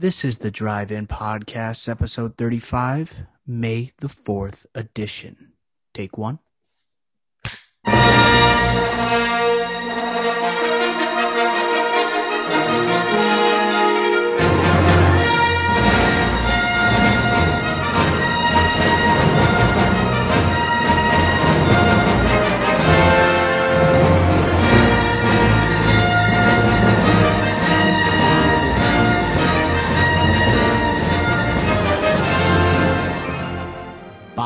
This is the Drive In Podcast, episode 35, May the 4th edition. Take one.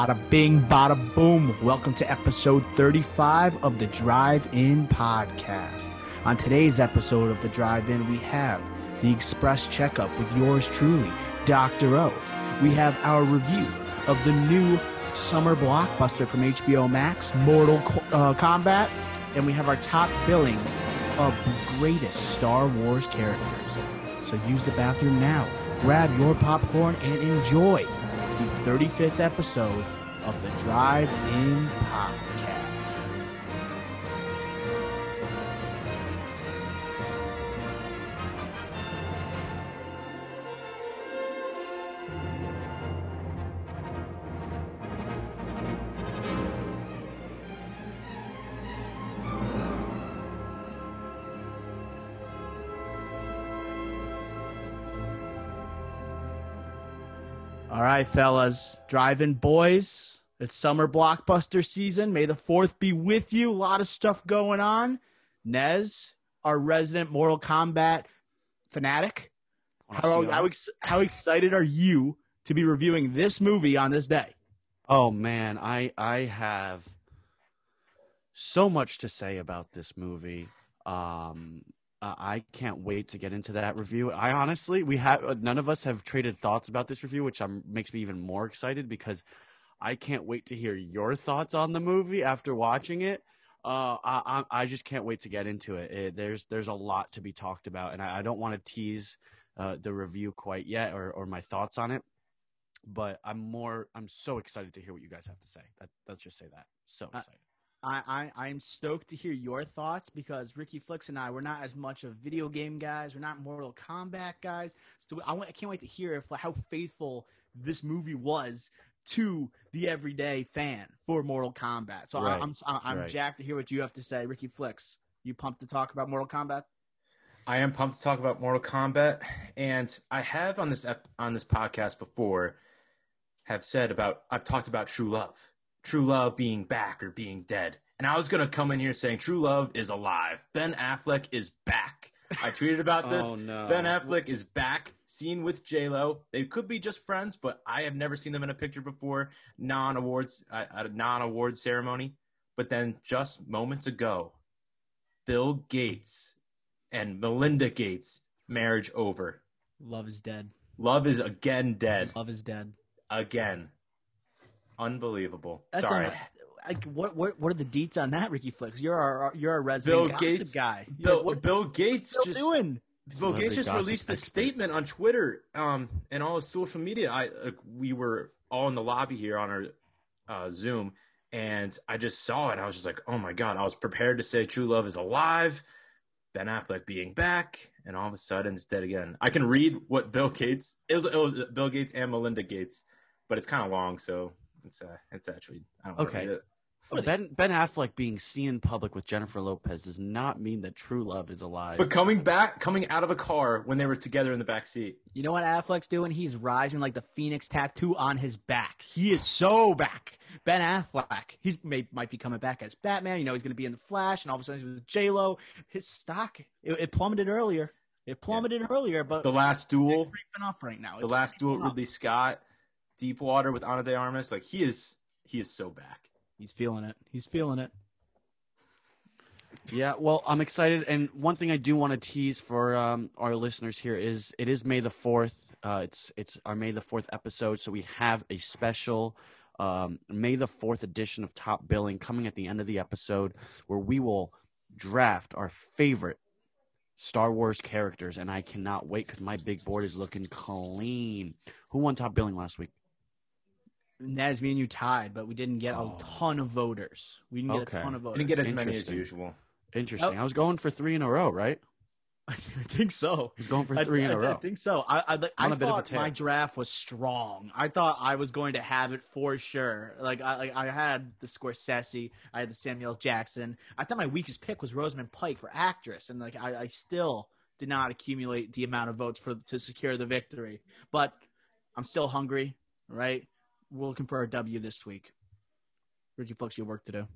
Bada bing, bada boom. Welcome to episode 35 of the Drive In Podcast. On today's episode of the Drive In, we have the Express Checkup with yours truly, Dr. O. We have our review of the new summer blockbuster from HBO Max, Mortal uh, Kombat. And we have our top billing of the greatest Star Wars characters. So use the bathroom now, grab your popcorn, and enjoy the 35th episode of the Drive In Podcast. Right, fellas, driving boys. It's summer blockbuster season. May the fourth be with you. A lot of stuff going on. Nez, our resident Mortal Kombat fanatic, how, how, ex- how excited are you to be reviewing this movie on this day? Oh man, I I have so much to say about this movie. Um, uh, I can't wait to get into that review. I honestly, we have none of us have traded thoughts about this review, which um, makes me even more excited because I can't wait to hear your thoughts on the movie after watching it. Uh, I, I just can't wait to get into it. it there's there's a lot to be talked about, and I, I don't want to tease uh, the review quite yet or, or my thoughts on it. But I'm more I'm so excited to hear what you guys have to say. That, let's just say that. So excited. I, I I'm stoked to hear your thoughts because Ricky Flicks and I we're not as much of video game guys. We're not Mortal Kombat guys. So I, I can't wait to hear if how faithful this movie was to the everyday fan for Mortal Kombat. So Right, I, I'm I'm, I'm right. jacked to hear what you have to say, Ricky Flicks. You pumped to talk about Mortal Kombat? I am pumped to talk about Mortal Kombat, and I have on this ep- on this podcast before have said about I've talked about true love, true love being back or being dead, and I was gonna come in here saying true love is alive. Ben Affleck is back. I tweeted about oh, this. Oh, no. Ben Affleck is back, seen with J Lo. They could be just friends, but I have never seen them in a picture before, non awards uh, at a non award ceremony. But then just moments ago, Bill Gates and Melinda Gates marriage over. Love is dead. Love is again dead. Love is dead. Again. Unbelievable. That's Sorry. un- like what what what are the deets on that, Ricky Flicks? You're our you're a resident Bill gossip Gates guy. Bill, Like, what Bill Gates Bill just doing? Bill Celebrity Gates just gossip released a statement on Twitter um, and all his social media. I uh, we were all in the lobby here on our uh, Zoom, and I just saw it. I was just like, "Oh my god!" I was prepared to say "True Love is alive," Ben Affleck being back, and all of a sudden it's dead again. I can read what Bill Gates it was. It was Bill Gates and Melinda Gates, but it's kind of long, so it's uh, it's actually I don't Okay. it. Ben Ben Affleck being seen in public with Jennifer Lopez does not mean that true love is alive. But coming back, coming out of a car when they were together in the back seat. You know what Affleck's doing? He's rising like the phoenix tattoo on his back. He is so back. Ben Affleck. He's may, might be coming back as Batman. You know, he's going to be in the Flash, and all of a sudden he's with J Lo. His stock it, it plummeted earlier. It plummeted earlier, but The last duel. it's creeping up right now. the last duel with up. Ridley Scott, Deepwater with Ana de Armas, like he is he is so back. He's feeling it. He's feeling it. Yeah, well, I'm excited, and one thing I do want to tease for um, our listeners here is it is May the fourth. Uh, it's it's our May the fourth episode, so we have a special um, May the fourth edition of Top Billing coming at the end of the episode, where we will draft our favorite Star Wars characters, and I cannot wait because my big board is looking clean. Who won Top Billing last week? Naz, me and you tied, but we didn't get Oh. a ton of voters. We didn't get a ton of I voters. didn't get as many as Interesting. usual. Interesting. Oh. I was going for three in a row, right? I think so. He's going for I- three in I, a I row. I think so. I, I, like, On I a bit of a thought my draft was strong. I thought I was going to have it for sure. Like I, like I had the Scorsese, I had the Samuel Jackson. I thought my weakest pick was Rosamund Pike for actress, and like I, I still did not accumulate the amount of votes for to secure the victory. But I'm still hungry. Right, we're looking for a W this week. Ricky Flux, you have work to do.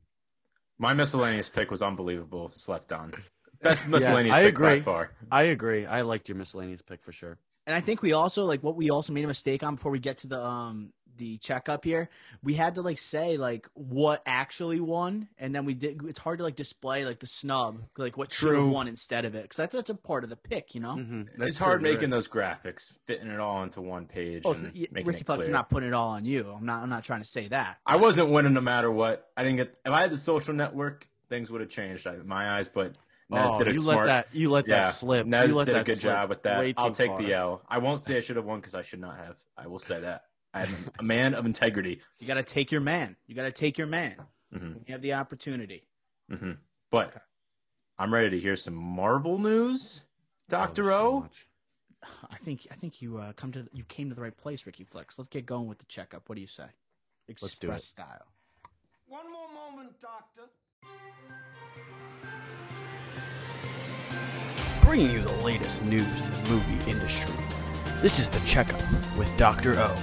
My miscellaneous pick was unbelievable. Slept on. Best miscellaneous I pick agree. by far. I agree. I liked your miscellaneous pick for sure. And I think we also like what we also made a mistake on before we get to the um the checkup here. We had to like say like what actually won, and then we did. It's hard to like display like the snub, like what should have True. won instead of it, because that's that's a part of the pick, you know. Mhm. it's hard true, making right. those graphics, fitting it all into one page. Oh, and so, y- making Ricky it Flux, I'm not putting it all on you. I'm not. I'm not trying to say that. I wasn't winning no matter what. I didn't get. If I had the social network, things would have changed I- in my eyes. But Nez Oh, did a you smart. let that you let yeah, that slip. Nez you let did a good job with that. I'll take far. the L. I won't say I should have won because I should not have. I will say that. I'm a man of integrity. You got to take your man. You got to take your man. hmm You have the opportunity. hmm But I'm ready to hear some Marvel news, Doctor Oh, so O. much. I think. I think you uh, come to. You came to the right place, Ricky Flex. Let's get going with the checkup. What do you say? Express Let's do it. style. One more moment, Doctor. bringing you the latest news in the movie industry. This is the checkup with Dr. O.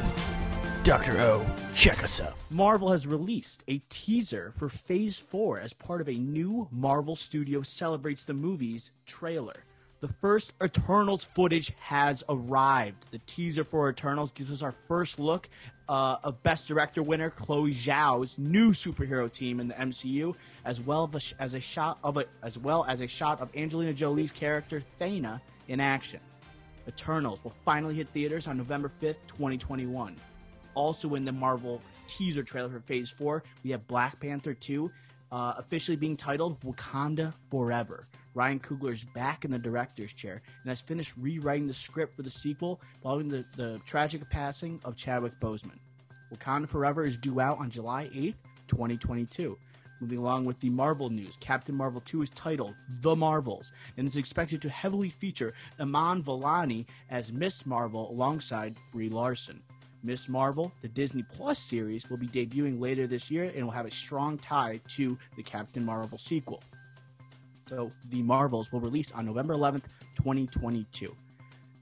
Dr. O, check us out. Marvel has released a teaser for Phase 4 as part of a new Marvel Studio Celebrates the Movies trailer. The first Eternals footage has arrived. The teaser for Eternals gives us our first look uh, of Best Director winner Chloe Zhao's new superhero team in the MCU, as well as a, shot of a, as well as a shot of Angelina Jolie's character Thena in action. Eternals will finally hit theaters on November 5th, 2021. Also in the Marvel teaser trailer for Phase 4, we have Black Panther 2 uh, officially being titled Wakanda Forever. Ryan Coogler is back in the director's chair and has finished rewriting the script for the sequel following the, the tragic passing of Chadwick Boseman. Wakanda Forever is due out on July 8th, 2022. Moving along with the Marvel news, Captain Marvel 2 is titled The Marvels and is expected to heavily feature Iman Vellani as Miss Marvel alongside Brie Larson. Miss Marvel, the Disney Plus series, will be debuting later this year and will have a strong tie to the Captain Marvel sequel. So, The Marvels will release on November 11th, 2022.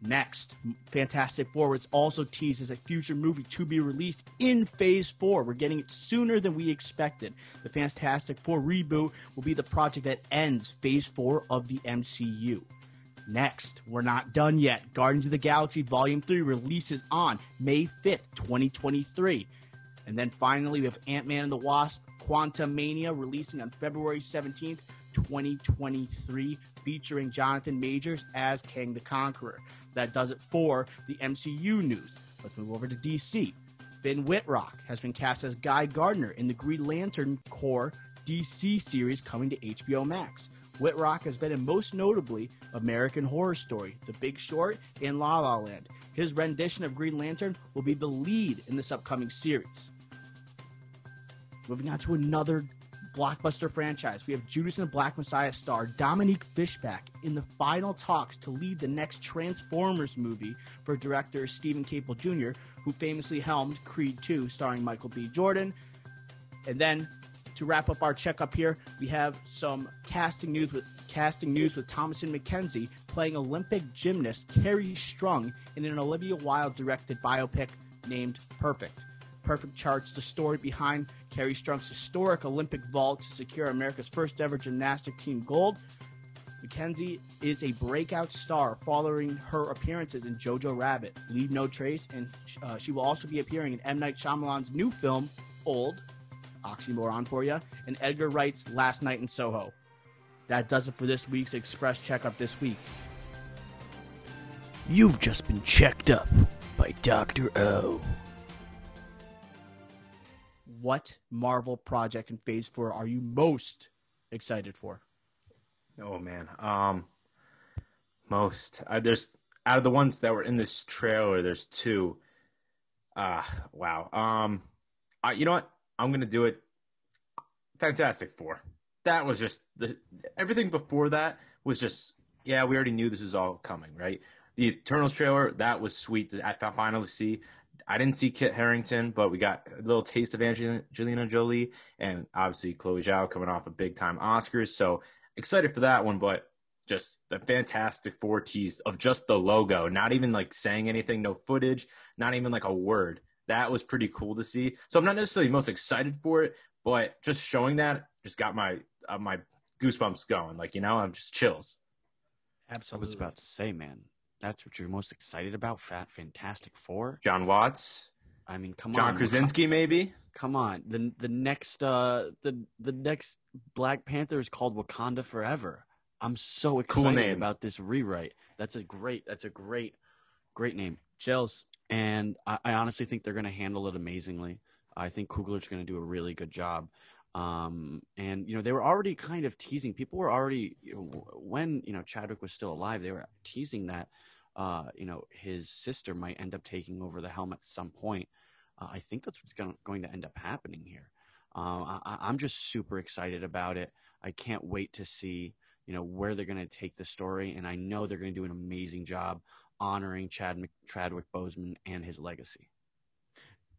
Next, Fantastic Four was also teased as a future movie to be released in Phase 4. We're getting it sooner than we expected. The Fantastic Four reboot will be the project that ends Phase 4 of the MCU. Next, we're not done yet. Guardians of the Galaxy Volume 3 releases on May 5th, 2023. And then finally, we have Ant Man and the Wasp Quantumania releasing on February 17th, 2023, featuring Jonathan Majors as Kang the Conqueror. So that does it for the MCU news. Let's move over to DC. Finn Wittrock has been cast as Guy Gardner in the Green Lantern Corps DC series coming to HBO Max. Wittrock has been in most notably American Horror Story, The Big Short, and La La Land. His rendition of Green Lantern will be the lead in this upcoming series. Moving on to another blockbuster franchise, we have Judas and the Black Messiah star Dominique Fishback in the final talks to lead the next Transformers movie for director Stephen Caple Jr., who famously helmed Creed 2, starring Michael B. Jordan. And then to wrap up our checkup here, we have some casting news with casting news with Thomasin McKenzie playing Olympic gymnast Kerri Strug in an Olivia Wilde directed biopic named Perfect. Perfect charts the story behind Kerri Strug's historic Olympic vault to secure America's first ever gymnastic team gold. Mackenzie is a breakout star following her appearances in Jojo Rabbit, Leave No Trace, and uh, she will also be appearing in M. Night Shyamalan's new film, Old, oxymoron for you, and Edgar Wright's Last Night in Soho. That does it for this week's Express Checkup this week. You've just been checked up by Dr. O. What Marvel project in Phase 4 are you most excited for? Oh man. Um most uh, there's out of the ones that were in this trailer, there's two. Ah, wow. Um I you know what? I'm going to do it Fantastic 4. That was just the everything before that was just yeah, we already knew this was all coming, right? The Eternals trailer that was sweet to I finally see. I didn't see Kit Harington, but we got a little taste of Angelina Jolie, and obviously Chloe Zhao coming off a big time Oscars. So excited for that one, but just the Fantastic Four tease of just the logo, not even like saying anything, no footage, not even like a word. That was pretty cool to see. So I'm not necessarily most excited for it, but just showing that just got my uh, my goosebumps going. Like you know, I'm just chills. Absolutely. I was about to say, man, that's what you're most excited about. Fat Fantastic Four. Jon Watts. I mean, come John on. John Krasinski, maybe. Come on. The the next uh the the next Black Panther is called Wakanda Forever. I'm so excited cool about this rewrite. That's a great. That's a great, great name. Chills. And I, I honestly think they're going to handle it amazingly. I think Coogler's going to do a really good job. Um, and you know they were already kind of teasing. People were already you know, when you know Chadwick was still alive. They were teasing that uh, you know his sister might end up taking over the helm at some point. Uh, I think that's what's gonna, going to end up happening here. Uh, I, I'm just super excited about it. I can't wait to see you know where they're going to take the story, and I know they're going to do an amazing job honoring Chad Chadwick Boseman and his legacy.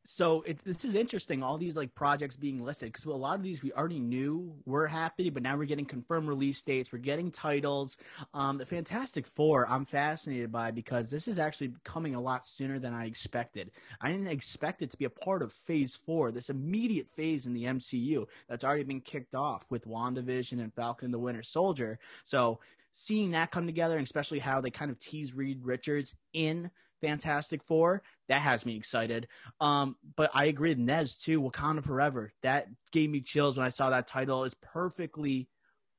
So it, this is interesting all these like projects being listed because a lot of these we already knew were happening but now we're getting confirmed release dates we're getting titles. Um, the fantastic four i'm fascinated by because this is actually coming a lot sooner than i expected. I didn't expect it to be a part of phase four this immediate phase in the mcu that's already been kicked off with wandavision and falcon and the winter soldier. So seeing that come together and especially how they kind of tease reed richards in Fantastic Four. That has me excited. Um, but I agree with Nez too. Wakanda Forever. That gave me chills when I saw that title. It's perfectly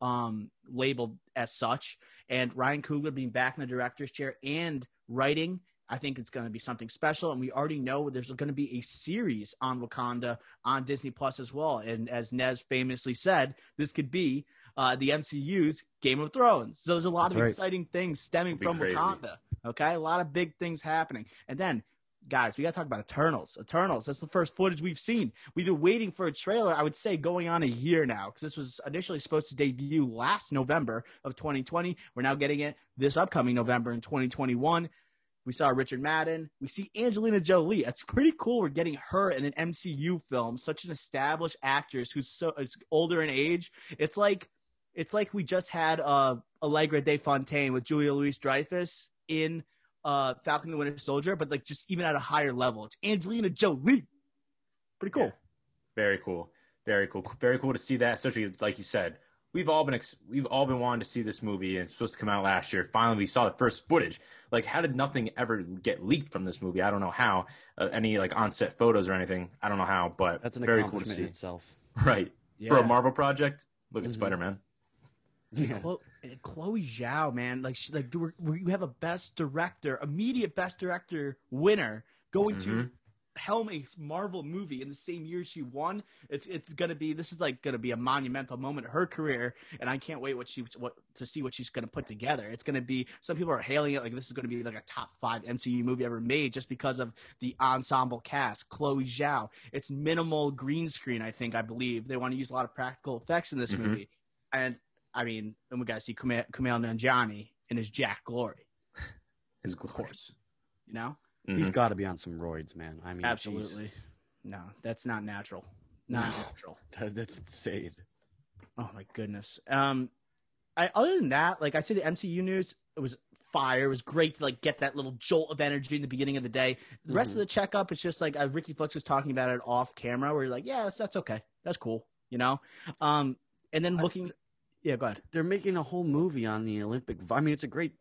um, labeled as such. And Ryan Coogler being back in the director's chair and writing, I think it's going to be something special. And we already know there's going to be a series on Wakanda on Disney Plus as well. And as Nez famously said, this could be uh, the MCU's Game of Thrones. So there's a lot That's of right. exciting things stemming from crazy. Wakanda. Okay, a lot of big things happening. And then, guys, we got to talk about Eternals. Eternals. That's the first footage we've seen. We've been waiting for a trailer. I would say going on a year now because this was initially supposed to debut last November of 2020. We're now getting it this upcoming November in 2021. We saw Richard Madden. We see Angelina Jolie. That's pretty cool. We're getting her in an MCU film. Such an established actress who's so is older in age. It's like it's like we just had uh, Allegra de Fontaine with Julia Louis Dreyfus in uh, Falcon the Winter Soldier, but like just even at a higher level. It's Angelina Jolie. Pretty cool. Yeah. Very cool. Very cool. Very cool to see that, especially like you said. We've all been ex- we've all been wanting to see this movie, and it's supposed to come out last year. Finally, we saw the first footage. Like, how did nothing ever get leaked from this movie? I don't know how. Uh, any like on-set photos or anything? I don't know how. But that's an very accomplishment cool to see. in itself. Right yeah. for a Marvel project. Look at mm-hmm. Spider Man. Yeah. Chloe, Chloe Zhao, man, like she, like we have a best director, immediate best director winner going mm-hmm. to helm a Marvel movie in the same year she won. It's it's gonna be this is like gonna be a monumental moment in her career, and I can't wait what she what to see what she's gonna put together. It's gonna be some people are hailing it like this is gonna be like a top five MCU movie ever made just because of the ensemble cast. Chloe Zhao, it's minimal green screen. I think I believe they want to use a lot of practical effects in this mm-hmm. movie, and I mean, and we got to see Kumail, Kumail Nanjiani in his Jack glory. His glory. Of course. You know? Mm-hmm. He's got to be on some roids, man. I mean, absolutely. Geez. No, that's not natural. Not natural. That, that's insane. Oh my goodness. Um, I other than that, like I say, the MCU news it was fire. It was great to like get that little jolt of energy in the beginning of the day. The rest mm-hmm. of the checkup it's just like uh, Ricky Flex was talking about it off camera, where you're like, yeah, that's, that's okay, that's cool, you know. Um, and then looking yeah, go ahead. They're making a whole movie on the Olympic. I mean, it's a great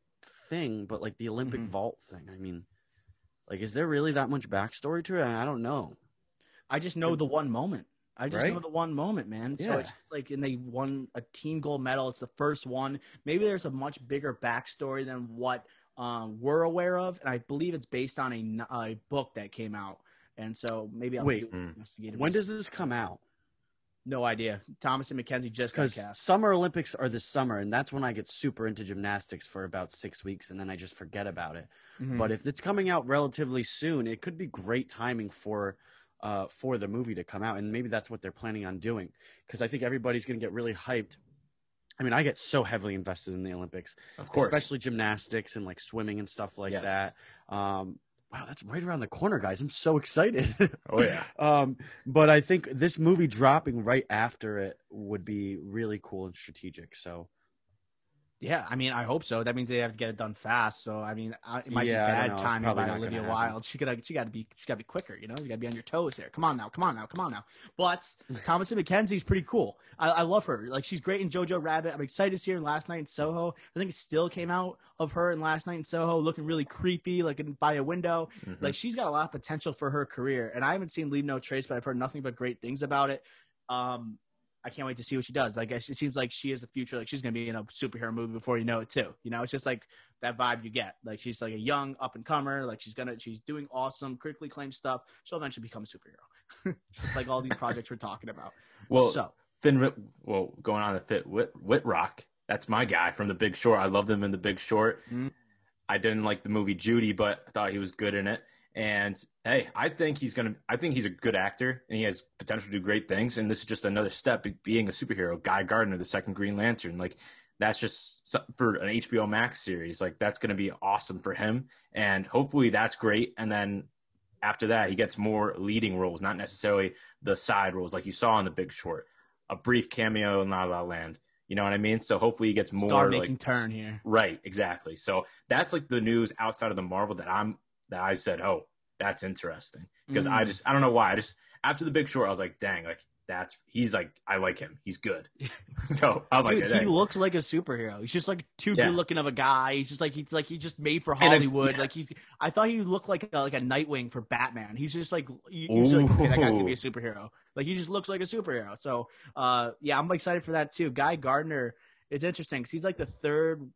thing, but like the Olympic mm-hmm. vault thing. I mean, like, is there really that much backstory to it? I don't know. I just know the one moment. I just right? know the one moment, man. So yeah. it's just like, and they won a team gold medal. It's the first one. Maybe there's a much bigger backstory than what um, we're aware of, and I believe it's based on a, a book that came out. And so maybe I'll wait. Mm. When does this come out? No idea. Thomasin McKenzie just because. Summer Olympics are this summer, and that's when I get super into gymnastics for about six weeks, and then I just forget about it. Mm-hmm. But if it's coming out relatively soon, it could be great timing for uh, for the movie to come out, and maybe that's what they're planning on doing. Because I think everybody's going to get really hyped I mean, I get so heavily invested in the Olympics, Of course. especially gymnastics and like swimming and stuff like Yes. that. Um, wow, that's right around the corner, guys. I'm so excited. Oh, yeah. um, but I think this movie dropping right after it would be really cool and strategic. So Yeah, I mean, I hope so. That means they have to get it done fast. So, I mean, it might Yeah, be bad timing by Olivia. Wilde. She gotta, she gotta be, she gotta be quicker. You know, you gotta be on your toes there. Come on now, come on now, come on now. But Thomasin McKenzie's pretty cool. I, I love her. Like she's great in Jojo Rabbit. I'm excited to see her in Last Night in Soho. I think it still came out of her in Last Night in Soho, looking really creepy, like in, by a window. Mhm. Like she's got a lot of potential for her career, and I haven't seen Leave No Trace, but I've heard nothing but great things about it. Um, I can't wait to see what she does. Like it seems like she is the future. Like she's gonna be in a superhero movie before you know it too. You know, it's just like that vibe you get. Like she's like a young up and comer. Like she's gonna she's doing awesome, critically acclaimed stuff. She'll eventually become a superhero, just like all these projects we're talking about. well, so Finn, well, going on to Fit Whit- Wittrock. That's my guy from The Big Short. I loved him in The Big Short. Mhm. I didn't like the movie Judy, but I thought he was good in it. And hey, I think he's gonna. I think he's a good actor, and he has potential to do great things. And this is just another step being a superhero. Guy Gardner, the second Green Lantern, like that's just for an HBO Max series. Like that's gonna be awesome for him, and hopefully that's great. And then after that, he gets more leading roles, not necessarily the side roles like you saw in The Big Short. A brief cameo in La La Land. You know what I mean? So hopefully he gets more star like, making turn here. Right, exactly. So that's like the news outside of the Marvel that I'm that I said, oh, that's interesting because I Mm. just I don't know why I just after the Big Short I was like, dang, like that's he's like I like him, he's good. so I'm like, Dude, he dang. looks like a superhero. He's just like too Yeah. good looking of a guy. He's just like he's like he's just made for And then- Hollywood. Like he's I thought he looked like a, like a Nightwing for Batman. He's just like you, you're just like okay, that guy's gonna be a superhero. Like he just looks like a superhero. So uh yeah, I'm excited for that too. Guy Gardner, it's interesting because he's like the third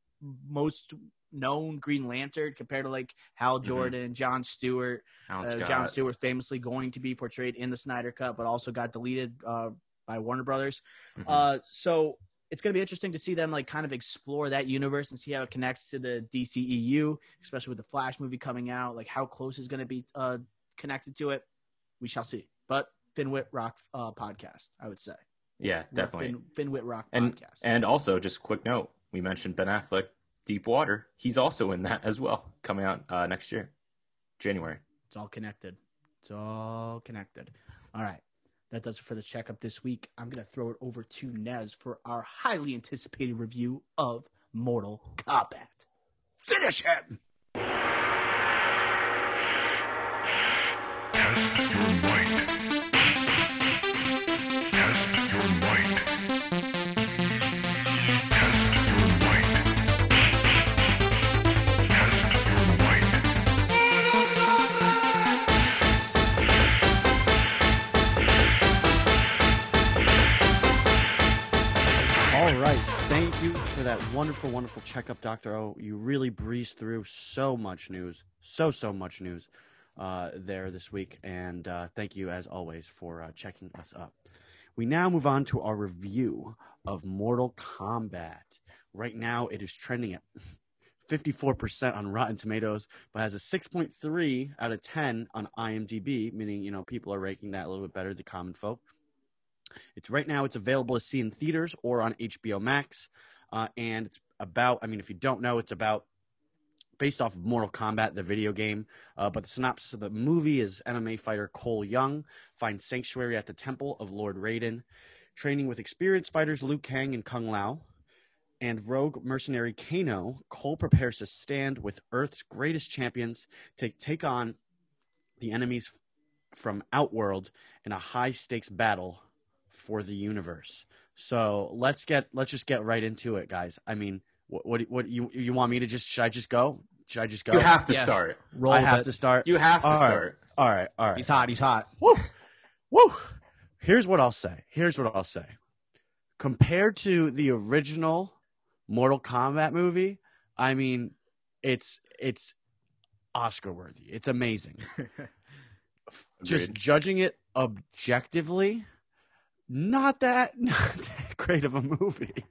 most known Green Lantern compared to like Hal Mhm. Jordan, John Stewart. Uh, John Stewart famously going to be portrayed in the Snyder Cut, but also got deleted uh, by Warner Brothers. Mhm. Uh, so it's going to be interesting to see them like kind of explore that universe and see how it connects to the DCEU, especially with the Flash movie coming out. Like how close is going to be uh, connected to it. We shall see. But Finn Wittrock uh, podcast, I would say. yeah, definitely. Finn, Finn Wittrock and podcast. and also just quick note, we mentioned Ben Affleck, Deep Water. He's also in that as well, coming out uh, next year, January. It's all connected. It's all connected. All right. That does it for the checkup this week. I'm going to throw it over to Nez for our highly anticipated review of Mortal Kombat. Finish him! Test your might. All right. Thank you for that wonderful, wonderful checkup, Dr. O. You really breezed through so much news, so, so much news uh, there this week. And uh, thank you, as always, for uh, checking us up. We now move on to our review of Mortal Kombat. Right now, it is trending at 54% on Rotten Tomatoes, but has a 6.3 out of 10 on IMDb, meaning, you know, people are ranking that a little bit better, the common folk. It's right now. It's available to see in theaters or on HBO Max, uh, and it's about. I mean, if you don't know, it's about based off of Mortal Kombat, the video game. Uh, but the synopsis of the movie is MMA fighter Cole Young finds sanctuary at the temple of Lord Raiden, training with experienced fighters Liu Kang and Kung Lao. And rogue mercenary Kano, Cole prepares to stand with Earth's greatest champions to take on the enemies from Outworld in a high stakes battle for the universe. So let's get let's just get right into it, guys. I mean, what what, what you you want me to just should I just go? Should I just go? You have to Yeah. start. Roll I have it. to start. You have to All right. start. All right, all right. He's hot. He's hot. Woo! Woo! Here's what I'll say. Here's what I'll say. Compared to the original Mortal Kombat movie, I mean, it's it's Oscar worthy. It's amazing. Just judging it objectively, not that not that great of a movie.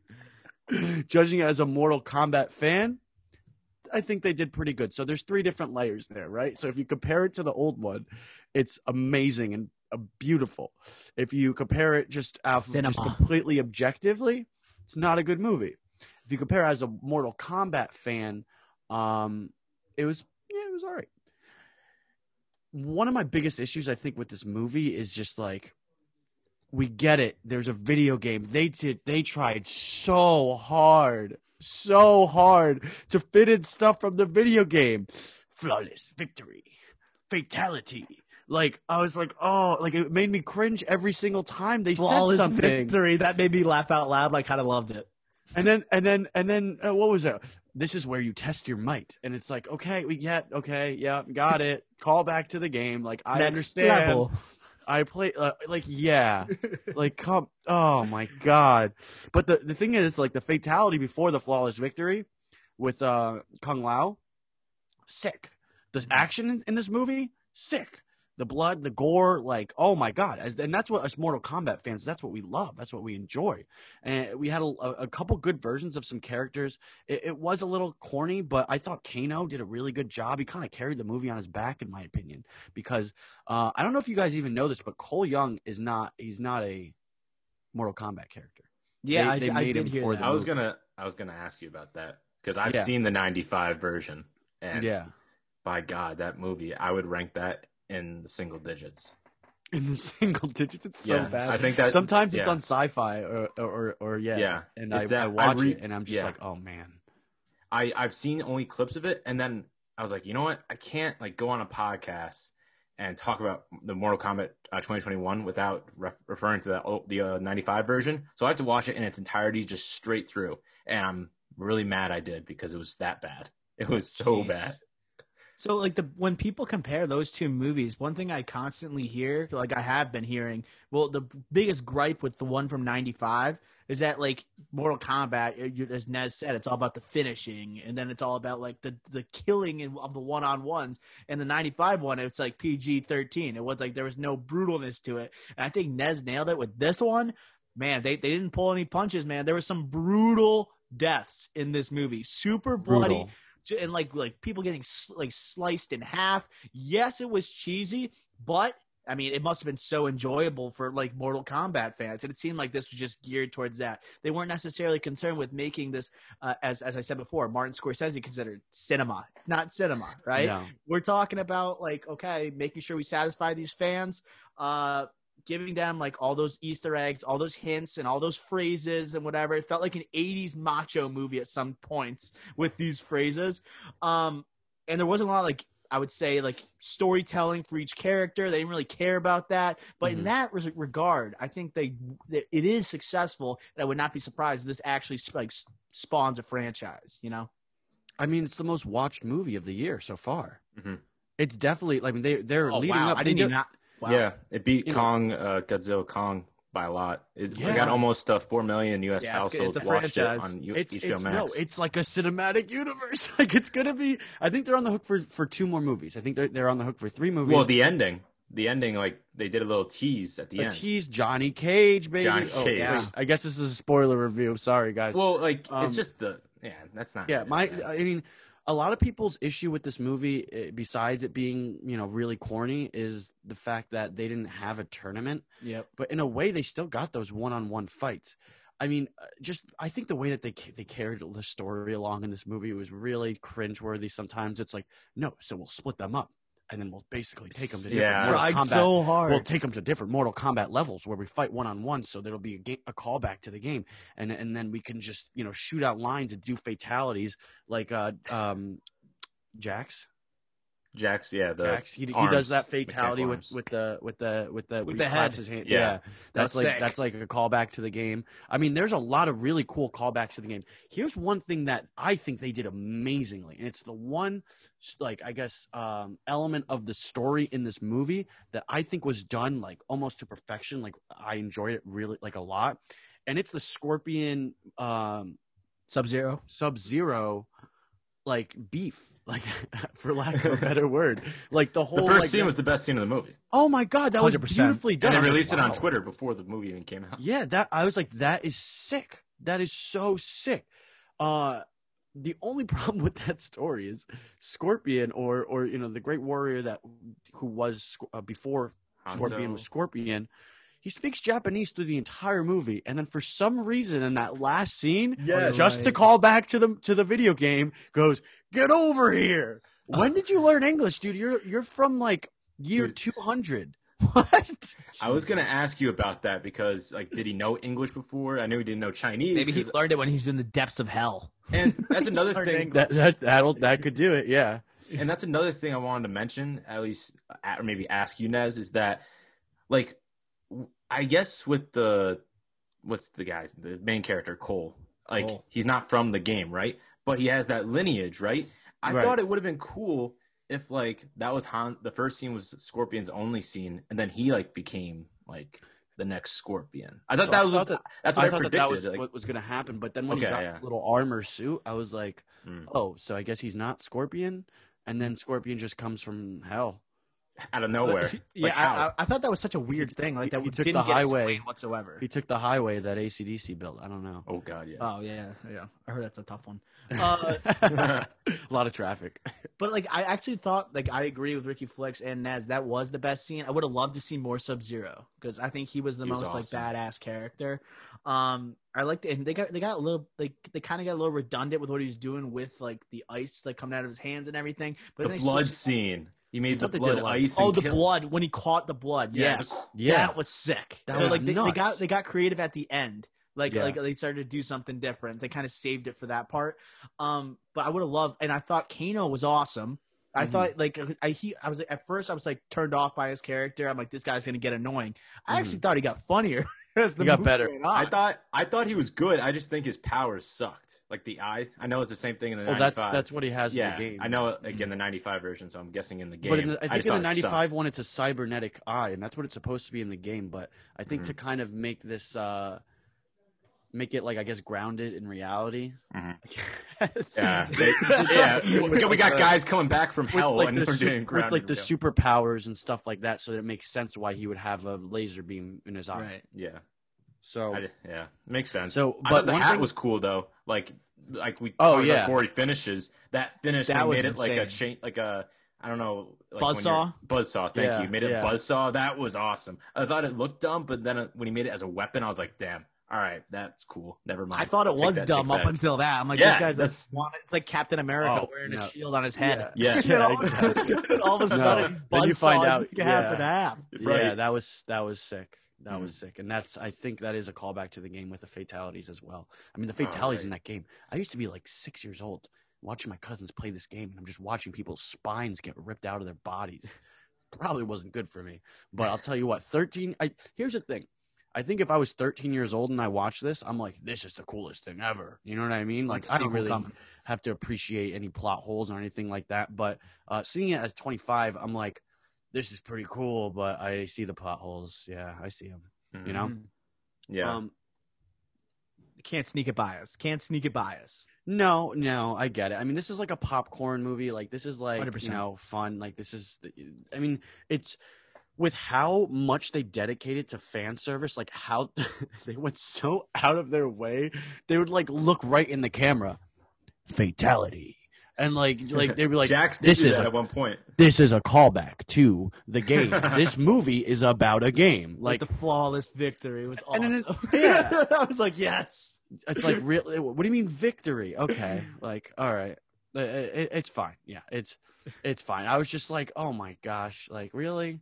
judging it as a Mortal Kombat fan, I think they did pretty good. So there's three different layers there, right? So if you compare it to the old one, it's amazing and uh, beautiful. If you compare it just, off, just completely objectively, It's not a good movie. If you compare as a Mortal Kombat fan, um, it was yeah, it was all right. One of my biggest issues I think with this movie is just like we get it. There's a video game. They did they tried so hard, so hard to fit in stuff from the video game. Flawless victory, fatality. Like I was like, oh, like it made me cringe every single time they Flawless said something. victory. That made me laugh out loud. I kind of loved it. And then and then and then uh, what was it? This is where you test your might, and it's like, okay, we get, okay, yeah, got it. Call back to the game. Like I Next understand. level. I play uh, like yeah, like come. Oh my god! But the the thing is, like the fatality before the flawless victory with uh Kung Lao, sick. The action in, in this movie, sick. The blood, the gore, like oh my god! And that's what us Mortal Kombat fans. That's what we love. That's what we enjoy. And we had a, a, a couple good versions of some characters. It, it was a little corny, but I thought Kano did a really good job. He kind of carried the movie on his back, in my opinion, because uh, I don't know if you guys even know this, but Cole Young is not. He's not a Mortal Kombat character. Yeah, They- they I, I made did him hear for that. the I was movie. gonna I was gonna ask you about that because I've Yeah. seen the '95 version, and yeah, by God, that movie I would rank that in the single digits. in the single digits, it's so bad. I think that Sometimes it's on Sci-Fi or or, or, or yeah, Yeah, and I, that- I I watch re- it and I'm just yeah. like, oh man, I I've seen only clips of it, and then I was like, you know what? I can't like go on a podcast and talk about the Mortal Kombat uh, 2021 without ref- referring to that oh, the uh, 95 version. So I have to watch it in its entirety, just straight through, and I'm really mad I did because it was that bad. It was so Jeez. bad. So like the when people compare those two movies, one thing I constantly hear, like I have been hearing, well, the biggest gripe with the one from '95 is that like Mortal Kombat, as Nez said, it's all about the finishing, and then it's all about like the the killing of the one on ones. And the '95 one, it's like PG-13. It was like there was no brutalness to it. And I think Nez nailed it with this one. Man, they they didn't pull any punches. Man, there was some brutal deaths in this movie. Super bloody brutal. And like like people getting like sliced in half. Yes, it was cheesy, but I mean, it must have been so enjoyable for like Mortal Kombat fans, and it seemed like this was just geared towards that. They weren't necessarily concerned with making this, uh, as as I said before, Martin Scorsese considered cinema, not cinema, right? No. We're talking about like okay, making sure we satisfy these fans, uh, giving them like all those Easter eggs, all those hints, and all those phrases and whatever. It felt like an '80s macho movie at some points with these phrases. Um, and there wasn't a lot of, like I would say like storytelling for each character. They didn't really care about that. But in Mhm. that res- regard, I think they that it is successful, and I would not be surprised if this actually like spawns a franchise. You know? I mean, it's the most watched movie of the year so far. Mhm. It's definitely. I mean, they they're Oh leading wow! up. I didn't do- even not. Wow. Yeah, it beat You Kong, uh, Godzilla Kong by a lot. It, Yeah. got almost uh, four million U.S. Yeah, households watched it on U- It's, HBO it's Max. no, it's like a cinematic universe. Like it's gonna be. I think they're on the hook for for two more movies. I think they're they're on the hook for three movies. well, the ending, the ending, like they did a little tease at the a end. tease Johnny Cage, baby. Johnny Oh, Cage. wait, I guess this is a spoiler review. Sorry, guys. Well, like Um, it's just the yeah, that's not. yeah, my. bad. I mean, a lot of people's issue with this movie, eh, besides it being you know really corny, is the fact that they didn't have a tournament. Yep. but in a way they still got those one-on-one fights i mean uh, just i think the way that they they carried the story along in this movie was really cringeworthy sometimes it's like no so we'll split them up and then we'll basically take them to different Yeah. Mortal Tried Kombat. so hard. We'll take them to different Mortal Kombat levels where we fight one on one, so there'll be a, ga- a callback to the game, and and then we can just you know shoot out lines and do fatalities like uh um Jax. Jax, yeah, the Jax. He, he does that fatality with, with the with the with the With the head. His hand. Yeah. Yeah, that's That's like sick. that's like a callback to the game. I mean, there's a lot of really cool callbacks to the game. Here's one thing that I think they did amazingly, and it's the one like I guess um, element of the story in this movie that I think was done like almost to perfection. Like I enjoyed it really like a lot, and it's the Scorpion um, Sub Zero. Sub Zero like beef. Like, for lack of a better word, like the whole the first like, scene was the best scene of the movie, Oh my god, that was 100%. beautifully done. and they released like, it on. Twitter before the movie even came out. Yeah, that I was like, that is sick. That is so sick. Uh the only problem with that story is Scorpion, or or you know the great warrior that who was uh, before Scorpion was Scorpion. He speaks Japanese through the entire movie, and then for some reason in that last scene, Yes. just to call back to the to the video game, goes, "Get over here." When did you learn English, dude? You're you're from like year Dude. two hundred. What? I was gonna ask you about that because, like, did he know English before? I knew he didn't know Chinese. Maybe he 'cause- learned it when he's in the depths of hell. and that's another thing. That that that'll, that could do it. Yeah. and that's another thing I wanted to mention, at least, uh, or maybe ask you, Nez, is that, like, w- I guess with the, what's the guy's, the main character, Cole, like, Cole. he's not from the game, right? But he has that lineage, right? I Right. thought it would have been cool if, like, that was Han, the first scene was Scorpion's only scene, and then he, like, became, like, the next Scorpion. I thought So that I was, thought that- that's what I, I thought that predicted. that was like, what was going to happen, but then when Okay, he got yeah. his little armor suit, I was like, Mm. "Oh, so I guess he's not Scorpion." And then Scorpion just comes from hell. Out of nowhere. yeah, I. I, I thought that was such a weird thing. Like that he we took the highway. whatsoever. He took the highway that ACDC built. I don't know. oh, God, yeah. Oh yeah, yeah. I heard that's a tough one. Uh, a lot of traffic. but like, I actually thought like I agree with Ricky Flex and Naz. That was the best scene. I would have loved to see more Sub Zero because I think he was the He was most awesome. like badass character. Um, I liked it, and they got they got a little like they kind of got a little redundant with what he was doing with like the ice like coming out of his hands and everything. But the blood scene. He made the blood did a ice. Oh, and the kill- blood when he caught the blood. Yes, Yeah. that was sick. That so was like they, they got they got creative at the end. Like Yeah. like they started to do something different. They kind of saved it for that part. Um, but I would have loved, and I thought Kano was awesome. I Mhm. thought like I he I was at first I was like turned off by his character. I'm like this guy's gonna get annoying. I actually thought he got funnier. as the He got movie better. went on. I thought I thought he was good. I just think his powers sucked. Like the eye. I know it's the same thing in the Well, 95. that's that's what he has yeah. in the game. I know again the 95 version, so I'm guessing in the game. But in the, I think just in the thought it '95 one, it's a cybernetic eye, and that's what it's supposed to be in the game. But I think Mm-hmm. to kind of make this, uh, make it like I guess grounded in reality. Mhm. Yeah, they- yeah. We got, we got guys coming back from with hell like, and the, we're su- doing with like the real. superpowers and stuff like that, so that it makes sense why he would have a laser beam in his eye. right. Yeah, So I, yeah, makes sense. So, but the hat thing- was cool though. Like, like we Oh, yeah. about before he finishes that finish. That made it like a chain, like a I don't know, like Buzzsaw? you're- Buzzsaw. Thank Yeah, you. Made it yeah. buzzsaw. That was awesome. I thought it looked dumb, but then uh, when he made it as a weapon, I was like, damn. All right, that's cool. Never mind. I thought it Take was that, dumb up that. until that. I'm like, Yeah, this guy's that's- like, it's like Captain America Oh, wearing no. a shield on his head. Yeah. Yeah, exactly. All of a sudden, No. Then you find out- half yeah. and half. yeah, that was that was sick. That Mhm. was sick, and that's I think that is a callback to the game with the fatalities as well. I mean, the Oh, fatalities right. in that game. I used to be like six years old watching my cousins play this game, and I'm just watching people's spines get ripped out of their bodies. Probably wasn't good for me, but I'll tell you what. Thirteen. I here's the thing. I think if I was 13 years old and I watched this, I'm like, this is the coolest thing ever. You know what I mean? Like, Like I don't really coming. have to appreciate any plot holes or anything like that. But uh, seeing it as 25, I'm like, this is pretty cool, but I see the plot holes. Yeah, I see them. You know? Mhm. Yeah. Um, Can't sneak it by us. Can't sneak it by us. no, no, I get it. I mean, this is like a popcorn movie. Like, this is like, 100%. you know, fun. Like, this is, I mean, it's with how much they dedicated to fan service, like how they went so out of their way. They would like look right in the camera, fatality. And like, like they'd be like, Jax did this is a at one point. this is a callback to the game. this movie is about a game. Like Like the flawless victory was awesome. And then it- yeah. I was like, yes. it's like really What do you mean victory? Okay, like all right, Uh, it, it's fine. Yeah, it's it's fine. I was just like, oh my gosh, like really,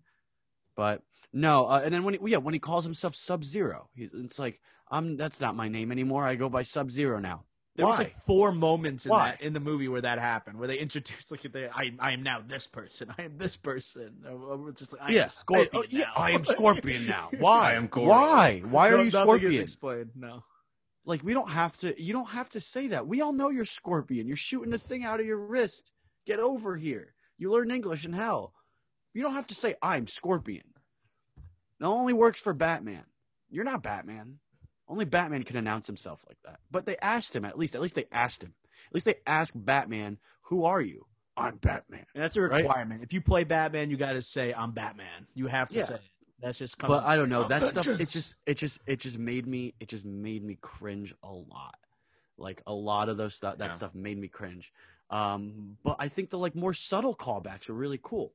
but no. Uh, and then when he, yeah, when he calls himself Sub Zero, he's it's like I'm that's not my name anymore. I go by Sub Zero now. There was like four moments in Why? that in the movie where that happened, where they introduced like they, I I am now this person, I am this person. Or- or it's just like I yeah, am Scorpion I, oh, yeah, now. I am Scorpion now. Why? I am Goro. Why? Why No, are you Scorpion? explained. No. Like we don't have to. You don't have to say that. We all know you're Scorpion. You're shooting the thing out of your wrist. Get over here. You learn English in hell. You don't have to say I'm Scorpion. That only works for Batman. You're not Batman. Only Batman can announce himself like that. But they asked him at least. At least they asked him. At least they asked Batman, "Who are you?" I'm Batman. And that's a Right? requirement. If you play Batman, you got to say I'm Batman. You have to Yeah. say it. That's just. But I don't know that stuff. It just, it just, it just made me, it just made me cringe a lot. Like a lot of those stuff, that Yeah. stuff made me cringe. Um, but I think the like more subtle callbacks are really cool.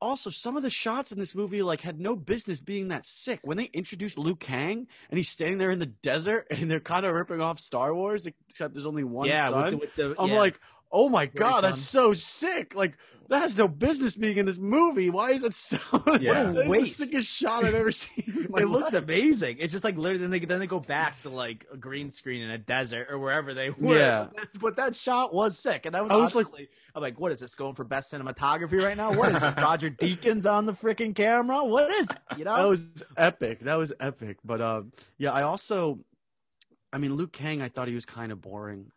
Also some of the shots in this movie like had no business being that sick. When they introduced Liu Kang and he's standing there in the desert and they're kind of ripping off Star Wars, except there's only one yeah, sun. with the, with the I'm yeah. like, oh my Very god, that's so sick! Like that has no business being in this movie. Why is it so? Yeah. That's Waste. the sickest shot I've ever seen. it looked life. amazing. It's just like literally then they then they go back to like a green screen in a desert or wherever they were. Yeah. but that, shot was sick, and that was, I was like- honestly, I'm like, what is this going for best cinematography right now? What is it? Roger Deakins on the freaking camera? What is it? You know? That was epic. That was epic. But um, yeah, I also, I mean, Liu Kang. I thought he was kind of boring.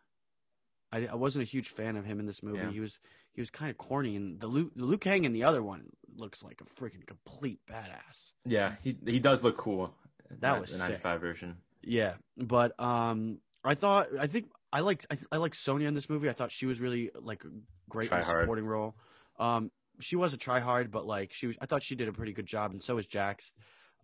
I, I wasn't a huge fan of him in this movie. Yeah. He was he was kind of corny, and the Luke the Liu Kang in the other one looks like a freaking complete badass. Yeah, he he does look cool. That the- was the '95 version. Yeah, but um, I thought I think I liked I, I liked Sonya in this movie. I thought she was really like great in a supporting role. Um, she was a try hard, but like she was, I thought she did a pretty good job, and so was Jax.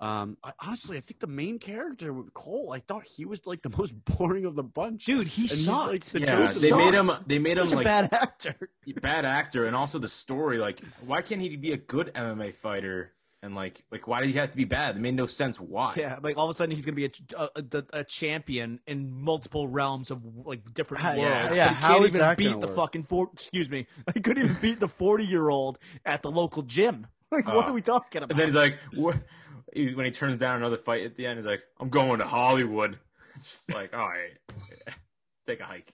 Um, I, honestly, I think the main character Cole, I thought he was like the most boring of the bunch. dude, he And he's, sucked. like, the Yeah, Joker they made him. They made Such him a like bad actor. bad actor, and also the story. Like, why can't he be a good MMA fighter? And like, like why did he have to be bad? It made no sense. Why? Yeah, like all of a sudden he's gonna be a, a, a, a champion in multiple realms of like different Yeah, worlds. yeah, but he how can't is even that beat the work? fucking four. Excuse me, he couldn't even beat the forty year old at the local gym. Like, what Uh, are we talking about? And then he's like, what? He- when he turns down another fight at the end, he's like, "I'm going to Hollywood." It's just like, all right, take a hike.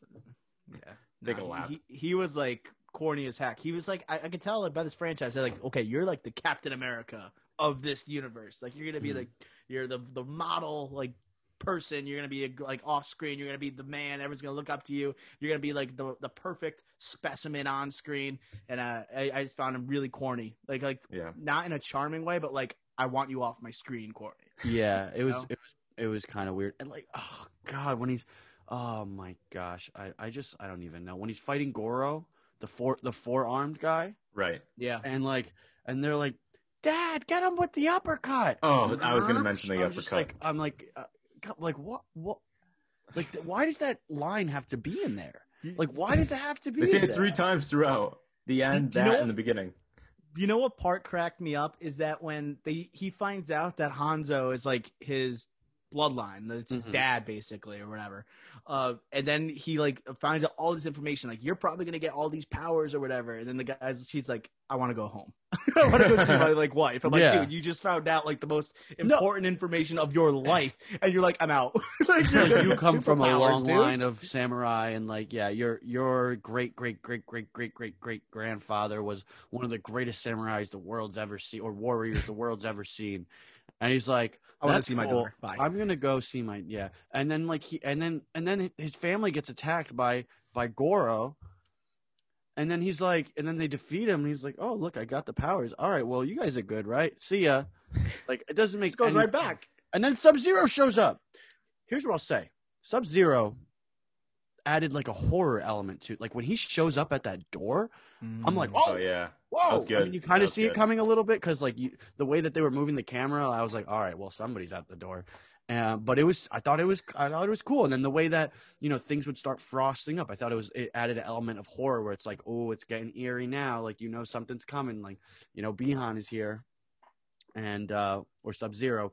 yeah, Take a lap. He, he was like corny as heck. He was like, I, I could tell about this franchise. They're like, okay, you're like the Captain America of this universe. Like, you're gonna be Mhm. like, you're the the model like person. You're gonna be like off screen. You're gonna be the man. Everyone's gonna look up to you. You're gonna be like the the perfect specimen on screen. And uh, I, I just found him really corny. Like like Yeah, not in a charming way, but like I want you off my screen, Corey. Yeah, it was know? it was it was kind of weird. And like, oh god, when he's oh my gosh, I I just I don't even know when he's fighting Goro, the four the four armed guy, right. Yeah. and like and they're like, Dad, get him with the uppercut. Oh, I was gonna mention the I'm uppercut. like I'm like uh, like what what like why does that line have to be in there? Like why does it have to be? They say in it three times throughout. The end, Do you that, know- and the beginning. You know what part cracked me up is that when they he finds out that Hanzo is like his bloodline, that it's his Mhm. dad basically or whatever. Uh, and then he like finds out all this information, like you're probably gonna get all these powers or whatever. And then the guys, she's like, I want to go home. I want to go see my like wife. I'm like, dude, you just found out like the most No. important information of your life, and you're like, I'm out. like you're Like, you get come from a long dude. line of samurai and like yeah your your great great great great great great great grandfather was one of the greatest samurais the world's ever seen or warriors the world's ever seen and he's like I want to "That's see my cool. daughter. Bye. i'm gonna go see my yeah and then like he and then and then his family gets attacked by by goro and then he's like and then they defeat him and he's like oh look i got the powers all right well you guys are good right see ya like it doesn't make Just goes any right back. and then Sub Zero shows up. Here's what I'll say Sub Zero added like a horror element to like when he shows up at that door. I'm like, mm. Oh oh, yeah, whoa! was I good. mean, you kind of was see it coming a little bit because like you, the way that they were moving the camera, I was like, all right, well, somebody's at the door. Uh, but it was, I thought it was, I thought it was cool. And then the way that you know things would start frosting up, I thought it was, it added an element of horror where it's like, oh, it's getting eerie now. Like you know something's coming. Like you know, Bi-Han is here, and uh, or Sub Zero.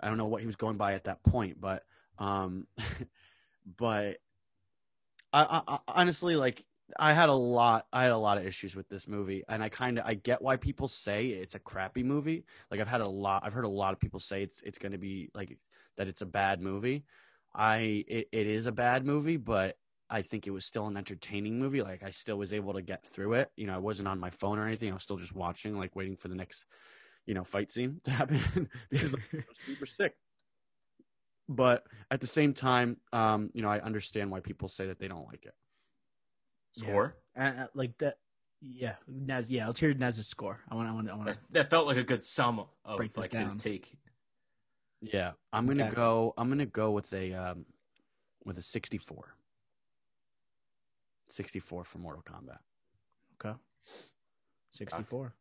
I don't know what he was going by at that point, but um, but I, I, I honestly like I had a lot I had a lot of issues with this movie and I kind of I get why people say it's a crappy movie. Like I've had a lot I've heard a lot of people say it's it's going to be like that it's a bad movie. I it, it is a bad movie, but I think it was still an entertaining movie. Like I still was able to get through it. You know, I wasn't on my phone or anything. I was still just watching, like waiting for the next, you know, fight scene to happen because I was super sick. But at the same time, um, you know, I understand why people say that they don't like it. Score. Uh, uh, like that. Yeah, Nez. Yeah, let's hear Nez's score. I want. I want. I want That, to. that felt like a good sum of Break this like his take. Yeah, I'm gonna Exactly. go. I'm gonna go with a um, with a 64. 64 for Mortal Kombat. Okay. Sixty-four.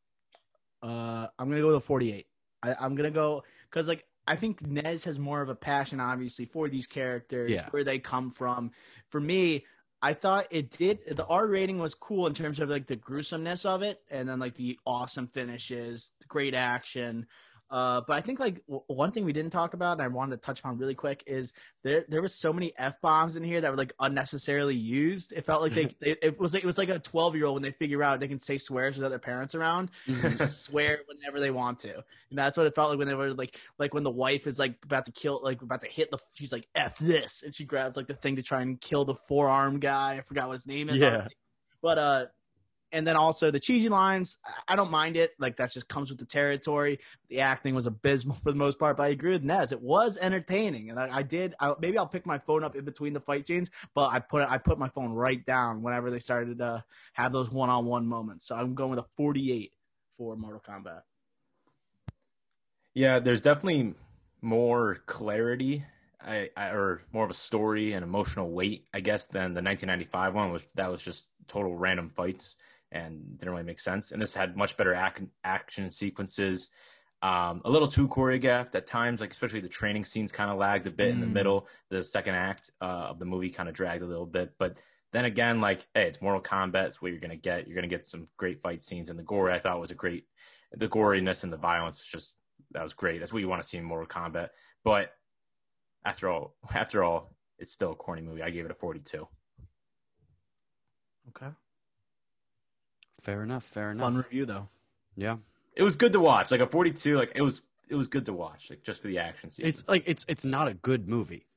Uh, I'm gonna go with a forty-eight. I, I'm gonna go because like I think Nez has more of a passion, obviously, for these characters, Yeah. where they come from. For me, I thought it did. The R rating was cool in terms of like the gruesomeness of it, and then like the awesome finishes, great action. Uh, but I think like w- one thing we didn't talk about, and I wanted to touch upon really quick, is there there was so many f bombs in here that were like unnecessarily used. It felt like they it, it was like it was like a twelve year old when they figure out they can say swears without their parents around, and just swear whenever they want to. And that's what it felt like when they were like like when the wife is like about to kill like about to hit the she's like f this, and she grabs like the thing to try and kill the forearm guy. I forgot what his name is. Yeah. but uh. And then also the cheesy lines, I- don't mind it. Like that just comes with the territory. The acting was abysmal for the most part, but I agree with Nez. It was entertaining, and I, I did. I, maybe I'll pick my phone up in between the fight scenes, but I put I put my phone right down whenever they started to have those one on one moments. So I'm going with a 48 for Mortal Kombat. Yeah, there's definitely more clarity, I, I, or more of a story and emotional weight, I guess, than the 1995 one, which that was just total random fights and didn't really make sense. And this had much better ac- action sequences, um, a little too choreographed at times, like especially the training scenes kind of lagged a bit in the Mm. middle. The second act uh, of the movie kind of dragged a little bit, but then again, like, hey, it's Mortal Kombat. It's what you're gonna get. You're gonna get some great fight scenes, and the gore I thought was a great. The goriness and the violence was just that was great. That's what you want to see in Mortal Kombat. But after all, after all, it's still a corny movie. I gave it a 42. Okay, Fair enough. Fair enough. fun review though. Yeah. It was good to watch. Like a 42. Like it was. It was good to watch. Like just for the action scenes. It's like it's it's not a good movie.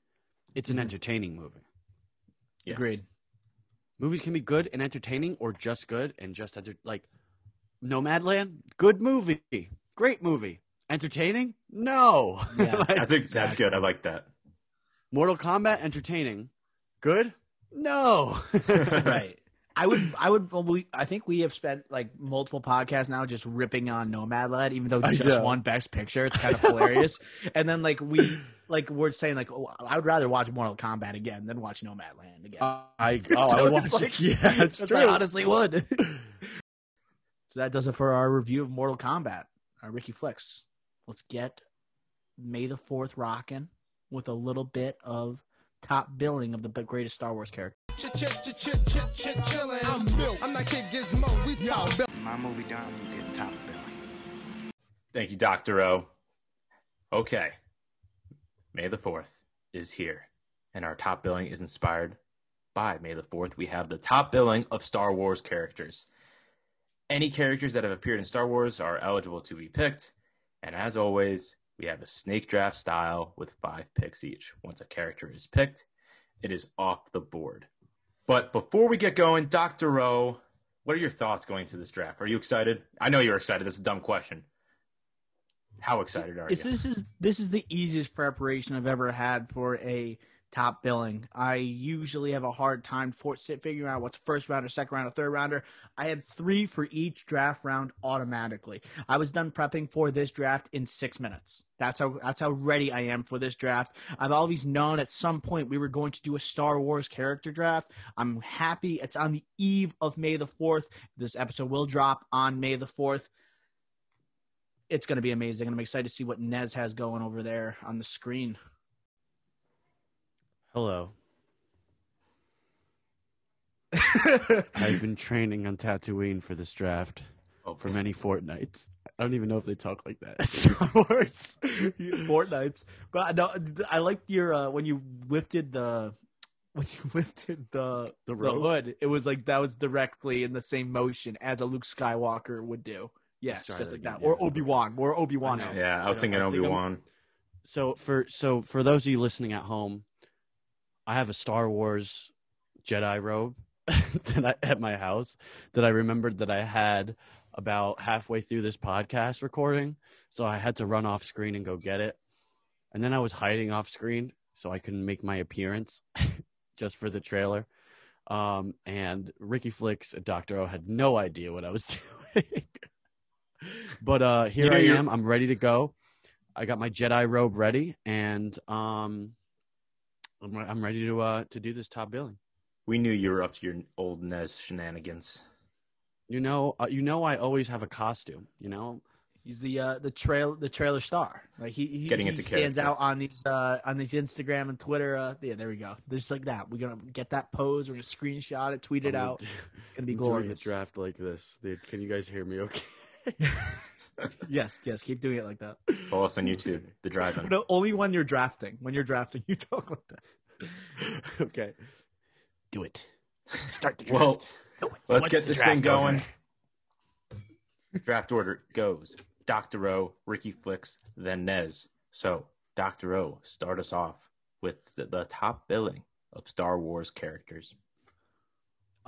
It's an Mhm. entertaining movie. Yes. Agreed. Movies can be good and entertaining, or just good and just enter- like Nomadland. Good movie, great movie. Entertaining? No. Yeah. Like, That's a, that's good. I like that. Mortal Kombat entertaining. Good? No. right. I would, I would, we, I think we have spent like multiple podcasts now just ripping on Nomadland, even though just won Best Picture. It's kind of hilarious. And then like we, like we're saying like, oh, I would rather watch Mortal Kombat again than watch Nomadland again. I oh, So I would watch like- it. Yeah, it's true. I honestly would. so that does it for our review of Mortal Kombat. Uh, Ricky Flicks, let's get May the Fourth rocking with a little bit of top billing of the greatest Star Wars character. I'm Bill. I'm that kid Gizmo. We talk My movie done, I'm top billing. Thank you, Doctor O. Okay. May the Fourth is here, and our top billing is inspired by May the Fourth. We have the top billing of Star Wars characters. Any characters that have appeared in Star Wars are eligible to be picked, and as always, we have a snake draft style with five picks each. Once a character is picked, it is off the board. But before we get going, Dr. Rowe, what are your thoughts going to this draft? Are you excited? I know you're excited. That's a dumb question. How excited are It's, you? this is this is the easiest preparation I've ever had for a top billing. I usually have a hard time for figuring out what's first rounder, second rounder, third rounder. I had three for each draft round automatically. I was done prepping for this draft in six minutes. That's how that's how ready I am for this draft. I've always known at some point we were going to do a Star Wars character draft. I'm happy it's on the eve of May the fourth. This episode will drop on May the fourth it's going to be amazing. I'm excited to see what Nez has going over there on the screen. Hello. I've been training on Tatooine for this draft Oh, for many fortnights. I don't even know if they talk like that. at Star Wars. Fortnights, but no, I liked your uh, when you lifted the when you lifted the The the, hood. It was like that was directly in the same motion as a Luke Skywalker would do. Yes, just that like that, again, or. Obi Wan, or Obi Wan. Yeah, I was I thinking Obi Wan. So for so for those of you listening at home, I have a Star Wars Jedi robe that I, at my house that I remembered that I had about halfway through this podcast recording. So I had to run off screen and go get it. And then I was hiding off screen so I couldn't make my appearance just for the trailer. Um, and Ricky Flicks and Dr. O had no idea what I was doing. but uh, here You know, I am. I'm ready to go. I got my Jedi robe ready, and um, I'm, re- I'm ready to uh, to do this top billing. We knew you were up to your old Nez shenanigans. You know, uh, you know, I always have a costume. You know, He's the uh, the trail the trailer star. Like he, he Getting he into stands character. out on these uh, on these Instagram and Twitter. Uh, yeah, there we go. Just like that. We're gonna get that pose. We're gonna screenshot it, tweet it I'm out. Gonna be I'm doing glorious. a draft like this. Dude, can you guys hear me? Okay. yes, yes. Keep doing it like that. Follow us on YouTube, The Drive-In. No, only when you're drafting. When you're drafting, you talk like that. okay. Do it. Start the draft. Well, let's What's get this thing going. order? Draft order goes Dr. O, Ricky Flicks, then Nez. So, Dr. O, start us off with the, the top billing of Star Wars characters.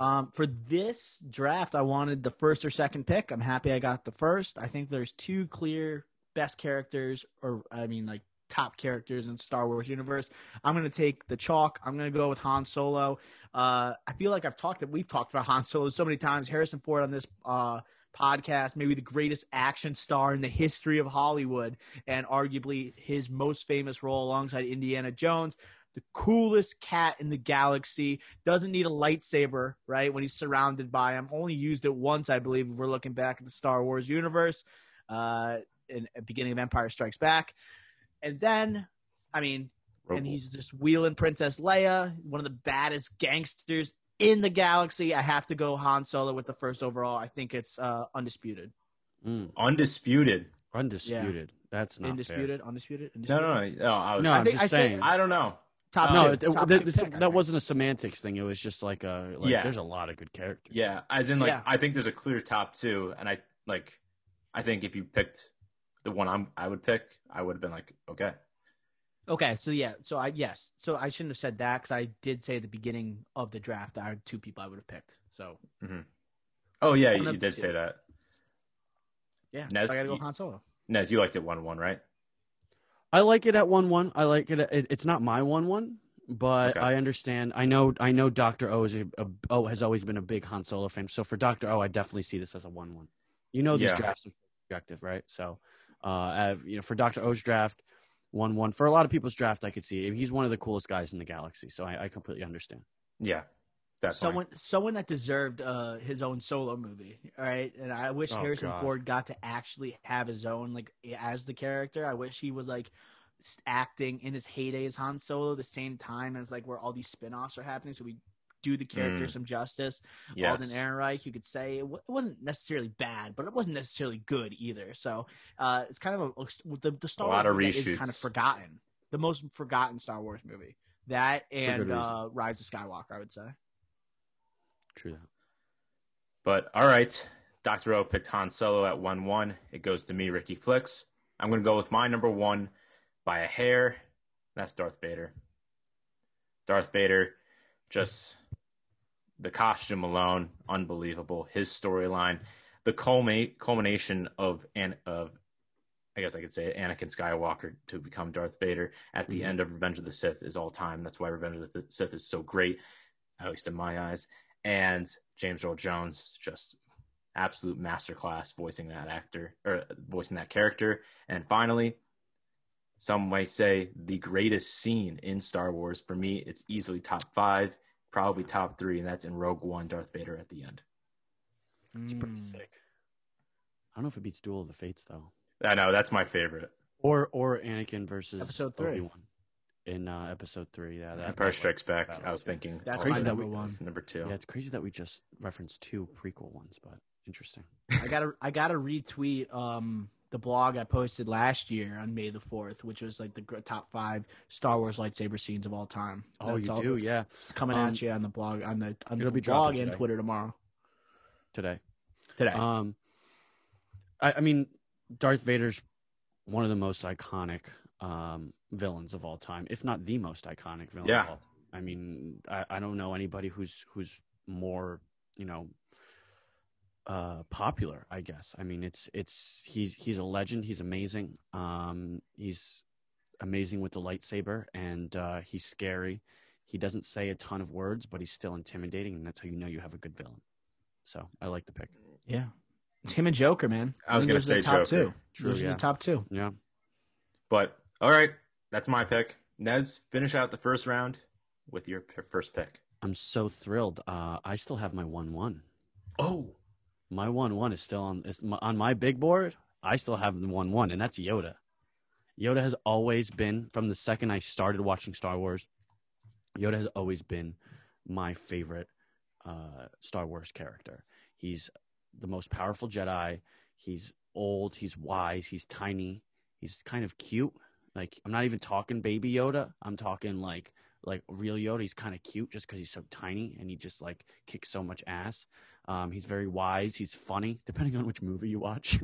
Um, for this draft, I wanted the first or second pick. I'm happy I got the first. I think there's two clear best characters, or I mean, like top characters in Star Wars universe. I'm gonna take the chalk. I'm gonna go with Han Solo. Uh, I feel like I've talked that we've talked about Han Solo so many times. Harrison Ford on this uh podcast, maybe the greatest action star in the history of Hollywood, and arguably his most famous role alongside Indiana Jones. The coolest cat in the galaxy doesn't need a lightsaber, right? When he's surrounded by him, only used it once, I believe. If we're looking back at the Star Wars universe, uh, in at beginning of Empire Strikes Back, and then, I mean, and he's just wheeling Princess Leia, one of the baddest gangsters in the galaxy. I have to go Han Solo with the first overall. I think it's uh, undisputed, Mm, Undisputed. undisputed. That's not undisputed, undisputed, No, undisputed. no, no. I, was, No, I, think just I said- I don't know. Top um, no, two, it, top it- two this- pick, that think. wasn't a semantics thing. It was just like a like. Yeah. There's a lot of good characters. Yeah, as in like Yeah. I think there's a clear top two, and I like I think if you picked the one I'm I would pick, I would have been like, okay, Okay, so yeah, so I yes, so I shouldn't have said that because I did say at the beginning of the draft that I had two people I would have picked. So mm-hmm. oh yeah, One you of- did say that. yeah, Nez, so I got to go you- Han Solo. Nez, you liked it one one, right? I like it at one one. I like it. At, it it's not my one one, but Okay. I understand. I know. I know. Doctor O is a, a O has always been a big Han Solo fan. So for Doctor O, I definitely see this as a one one. You know, these Yeah. drafts are subjective, right? So, uh, uh, you know, for Doctor O's draft, one one. For a lot of people's draft, I could see he's one of the coolest guys in the galaxy. So I, I completely understand. Yeah, definitely. Someone, someone that deserved uh, his own solo movie, all right. And I wish Oh, Harrison God. Ford got to actually have his own, like as the character. I wish he was like acting in his heyday as Han Solo, the same time as like where all these spin-offs are happening. So we do the character Mm. some justice. yes. Alden Ehrenreich, you could say it, w- it wasn't necessarily bad, but it wasn't necessarily good either. So uh, it's kind of a, the, the Star A Wars lot of movie that is kind of forgotten. The most forgotten Star Wars movie. That and uh, Rise of Skywalker, I would say. True that. But all right, Doctor O picked Han Solo at one one. It goes to me, Ricky Flicks. I'm gonna go with my number one by a hair. That's Darth Vader. Darth Vader, just the costume alone, unbelievable. His storyline, the culminate culmination of an of, I guess I could say Anakin Skywalker to become Darth Vader at the Mhm. end of Revenge of the Sith is all time. That's why Revenge of the Sith is so great, at least in my eyes. And James Earl Jones, just absolute masterclass voicing that actor or voicing that character. And finally, some might say the greatest scene in Star Wars. For me, it's easily top five, probably top three, and that's in Rogue One, Darth Vader at the end. It's pretty Mm. sick. I don't know if it beats Duel of the Fates though, I know that's my favorite. or or Anakin versus Episode three. Obi-Wan in uh, episode three. Yeah, that, Empire Strikes Back. that I was thinking That's my crazy that number we- one. that's number two. Yeah, it's crazy that we just referenced two prequel ones, but interesting. I gotta I gotta retweet um the blog I posted last year on May the fourth, which was like the top five Star Wars lightsaber scenes of all time. Oh, That's you all- do, yeah. It's coming Um, at you on the blog on the on it'll the be blog and. Twitter tomorrow. Today. Today. Um, I, I mean, Darth Vader's one of the most iconic um, villains of all time, if not the most iconic villain. Yeah. Of all time. I mean, I, I don't know anybody who's who's more, you know, uh, popular. I guess. I mean, it's it's he's he's a legend. He's amazing. Um, he's amazing with the lightsaber, and uh, he's scary. He doesn't say a ton of words, but he's still intimidating, and that's how you know you have a good villain. So I like the pick. yeah. It's him and Joker, man. I was gonna those are the say top Joker. two. True, those are the top two. Yeah. But all right, that's my pick. Nez, finish out the first round with your p- first pick. I'm so thrilled. Uh, I still have my one one. Oh, My one one is still on is on my big board. I still have the one one, and that's Yoda. Yoda has always been from the second I started watching Star Wars. Yoda has always been my favorite uh, Star Wars character. He's the most powerful Jedi. He's old. He's wise. He's tiny. He's kind of cute. Like I'm not even talking baby Yoda. I'm talking like like real Yoda. He's kind of cute just because he's so tiny and he just like kicks so much ass. Um, he's very wise. He's funny, depending on which movie you watch.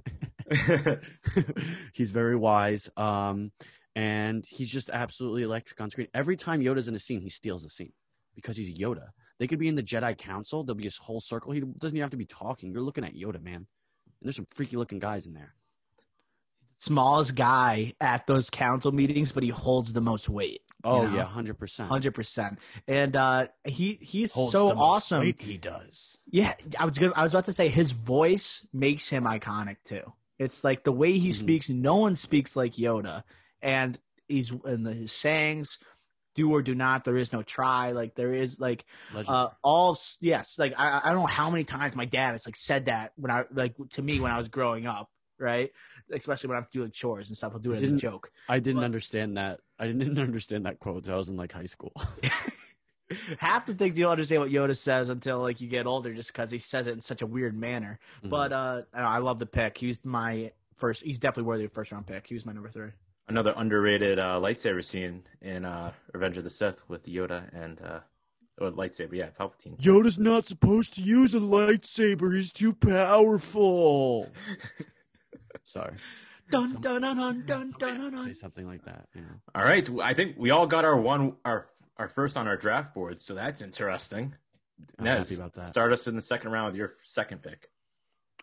he's very wise. Um, and he's just absolutely electric on screen. Every time Yoda's in a scene, he steals the scene because he's Yoda. They could be in the Jedi Council. There'll be a whole circle. He doesn't even have to be talking. You're looking at Yoda, man. And there's some freaky looking guys in there. Smallest guy at those council meetings, but he holds the most weight. Oh know? yeah, hundred percent. Hundred percent, and uh, he he's Holds so awesome. He does. Yeah, I was gonna, I was about to say his voice makes him iconic too. It's like the way he Mhm. speaks. No one speaks like Yoda, and he's in the, his sayings, "Do or do not." There is no try. Like there is like uh all yes. Like I I don't know how many times my dad has like said that when I like to me when I was growing up, right? Especially when I'm doing chores and stuff. I'll do it as a joke. I didn't but- understand that. I didn't understand that quote. until I was in like high school. Half the things you don't understand what Yoda says until like you get older, just because he says it in such a weird manner. Mm-hmm. But uh, I, I love the pick. He's my first. He's definitely worthy of first round pick. He was my number three. Another underrated uh, lightsaber scene in uh, Revenge of the Sith with Yoda and uh, or lightsaber, yeah, Palpatine. Yoda's not supposed to use a lightsaber. He's too powerful. Sorry. Dun dun dun dun dun dun dun. Say something like that. You know. All right, I think we all got our one, our our first on our draft boards, so that's interesting. I'm Nez, happy about that. start us in the second round with your second pick.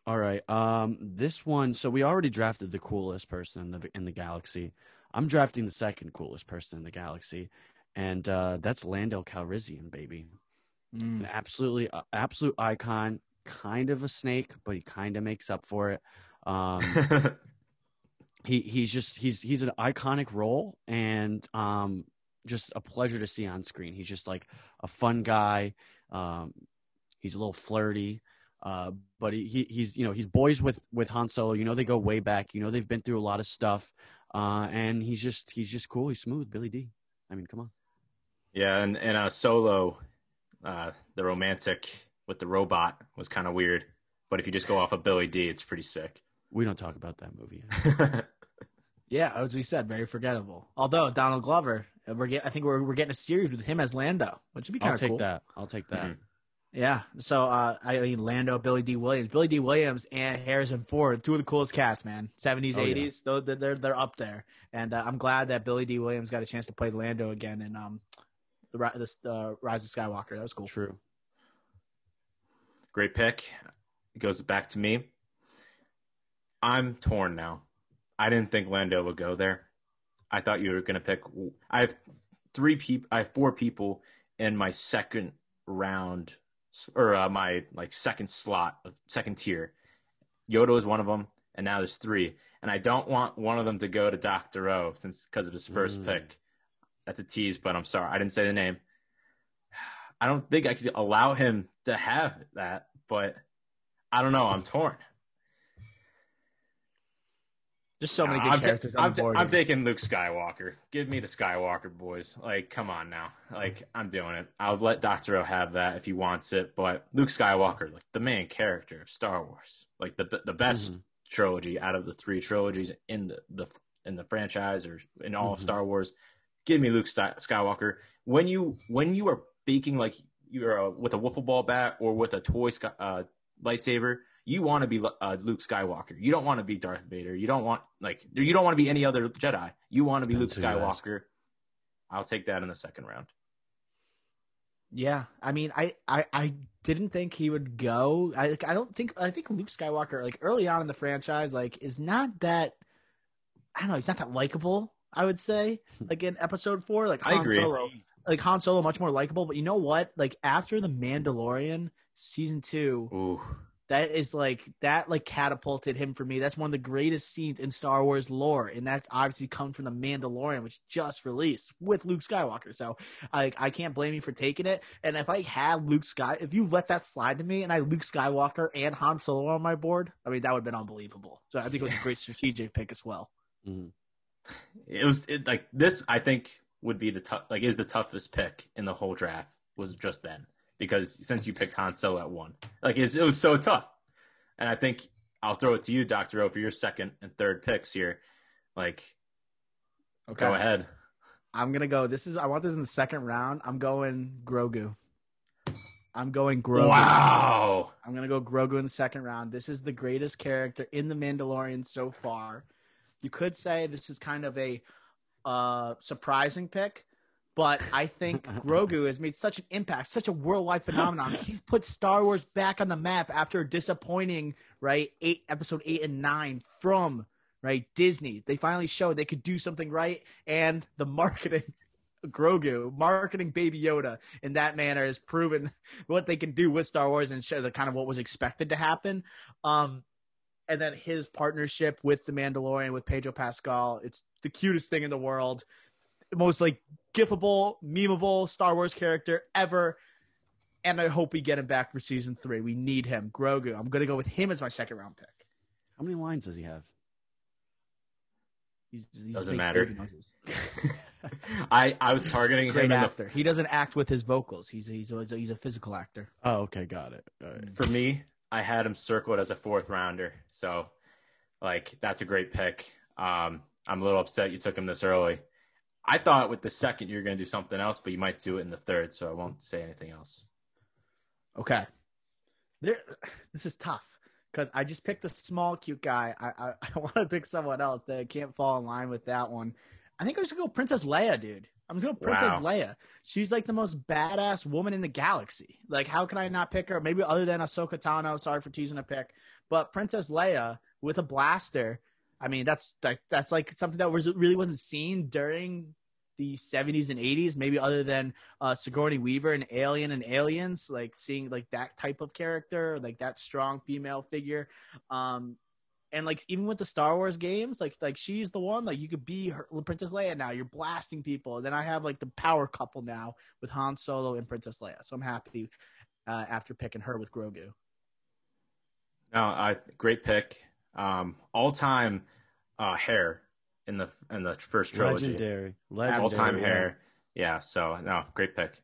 All right. Um, this one. So we already drafted the coolest person in the in the galaxy. I'm drafting the second coolest person in the galaxy, and uh, that's Lando Calrissian, baby. Mm. An absolutely, uh, absolute icon. Kind of a snake, but he kind of makes up for it. Um, he he's just he's he's an iconic role and um just a pleasure to see on screen. He's just like a fun guy. Um, he's a little flirty, uh, but he, he he's you know he's boys with with Han Solo. You know they go way back. You know they've been through a lot of stuff, uh, and he's just he's just cool. He's smooth, Billy Dee. I mean, come on. yeah, and and uh, Solo, uh, the romantic with the robot was kind of weird, but if you just go off of Billy Dee, it's pretty sick. We don't talk about that movie. Yeah, as we said, very forgettable. Although Donald Glover, we're get, I think we're we're getting a series with him as Lando, which would be kind of cool. I'll take cool. that. I'll take that. Mhm. Yeah. So uh, I mean, Lando, Billy Dee Williams, Billy Dee Williams, and Harrison Ford, two of the coolest cats, man. Seventies, Oh, yeah. eighties, they're they're they're up there. And uh, I'm glad that Billy Dee Williams got a chance to play Lando again in um the Ri- this uh, Rise of Skywalker. That was cool. True. Great pick. It goes back to me. I'm torn now. I didn't think Lando would go there. I thought you were going to pick. I have three people. I have four people in my second round, or uh, my like second slot, of second tier. Yoda is one of them, and now there's three. And I don't want one of them to go to Doctor O since because of his first Mm. pick. That's a tease, but I'm sorry I didn't say the name. I don't think I could allow him to have that, but I don't know. I'm torn. Just so many good I'm, ta- characters on I'm, ta- I'm taking Luke Skywalker. Give me the Skywalker boys. Like, come on now. Like, I'm doing it. I'll let Doctor O have that if he wants it, but Luke Skywalker, like the main character of Star Wars, like the the best Mhm. trilogy out of the three trilogies in the, the in the franchise or in all of Mhm. Star Wars. Give me Luke Sky- Skywalker. When you when you are baking like you're uh, with a wiffle ball bat or with a toy uh, lightsaber, you want to be uh, Luke Skywalker. You don't want to be Darth Vader. You don't want like you don't want to be any other Jedi. You want to be Luke Until you ask. Skywalker. I'll take that in the second round. Yeah, I mean, I, I, I didn't think he would go. I, I don't think. I think Luke Skywalker, like early on in the franchise, like is not that. I don't know. He's not that likable. I would say, like in Episode Four, like I Han agree. Solo, like Han Solo, much more likable. But you know what? Like after the Mandalorian season two, Ooh, That is like that like catapulted him for me. That's one of the greatest scenes in Star Wars lore, and that's obviously come from the Mandalorian, which just released with Luke Skywalker. So I I can't blame you for taking it. And if I had Luke Sky, if you let that slide to me, and I had Luke Skywalker and Han Solo on my board, I mean that would have been unbelievable. So I think it was a great strategic pick as well. Mhm. It was it, like this. I think would be the tough, like is the toughest pick in the whole draft. Was just then because since you picked Han Solo at one, like it's, it was so tough. And I think I'll throw it to you, Doctor O, for your second and third picks here. Like, Okay, go ahead. I'm gonna go. This is I want this in the second round. I'm going Grogu. I'm going Grogu. Wow. I'm gonna go Grogu in the second round. This is the greatest character in the Mandalorian so far. You could say this is kind of a uh, surprising pick, but I think Grogu has made such an impact, such a worldwide phenomenon. He's put Star Wars back on the map after a disappointing right eight episode eight and nine from right Disney. They finally showed they could do something right, and the marketing. Grogu marketing Baby Yoda in that manner has proven what they can do with Star Wars and show the kind of what was expected to happen. Um, and then his partnership with the Mandalorian with Pedro Pascal, it's the cutest thing in the world, the most like gifable, memeable Star Wars character ever. And I hope we get him back for season three. We need him, Grogu. I'm gonna go with him as my second round pick. How many lines does he have? He's, he's Doesn't matter. I I was targeting Great him in the, actor. He doesn't act with his vocals. He's he's a, he's a physical actor. Oh, okay, got it. All right. for me. I had him circled as a fourth rounder, so like that's a great pick. Um, I'm a little upset you took him this early. I thought with the second you're going to do something else, but you might do it in the third, so I won't say anything else. Okay. There, this is tough because I just picked a small, cute guy. I I, I want to pick someone else that I can't fall in line with that one. I think I'm just gonna go Princess Leia, dude. I'm gonna go Princess Wow. Leia. She's like the most badass woman in the galaxy. Like, how can I not pick her? Maybe other than Ahsoka Tano. Sorry for teasing a pick, but Princess Leia with a blaster. I mean, that's like that's like something that was really wasn't seen during the 70s and 80s. Maybe other than uh, Sigourney Weaver and Alien and Aliens, like seeing like that type of character, like that strong female figure. Um, and like even with the Star Wars games, like like she's the one. Like you could be her, Princess Leia now. You're blasting people. And then I have like the power couple now with Han Solo and Princess Leia. So I'm happy uh, after picking her with Grogu. No, I great pick. Um, all time uh, hair in the in the first trilogy. Legendary. All Legendary. time hair. Yeah. So no, great pick.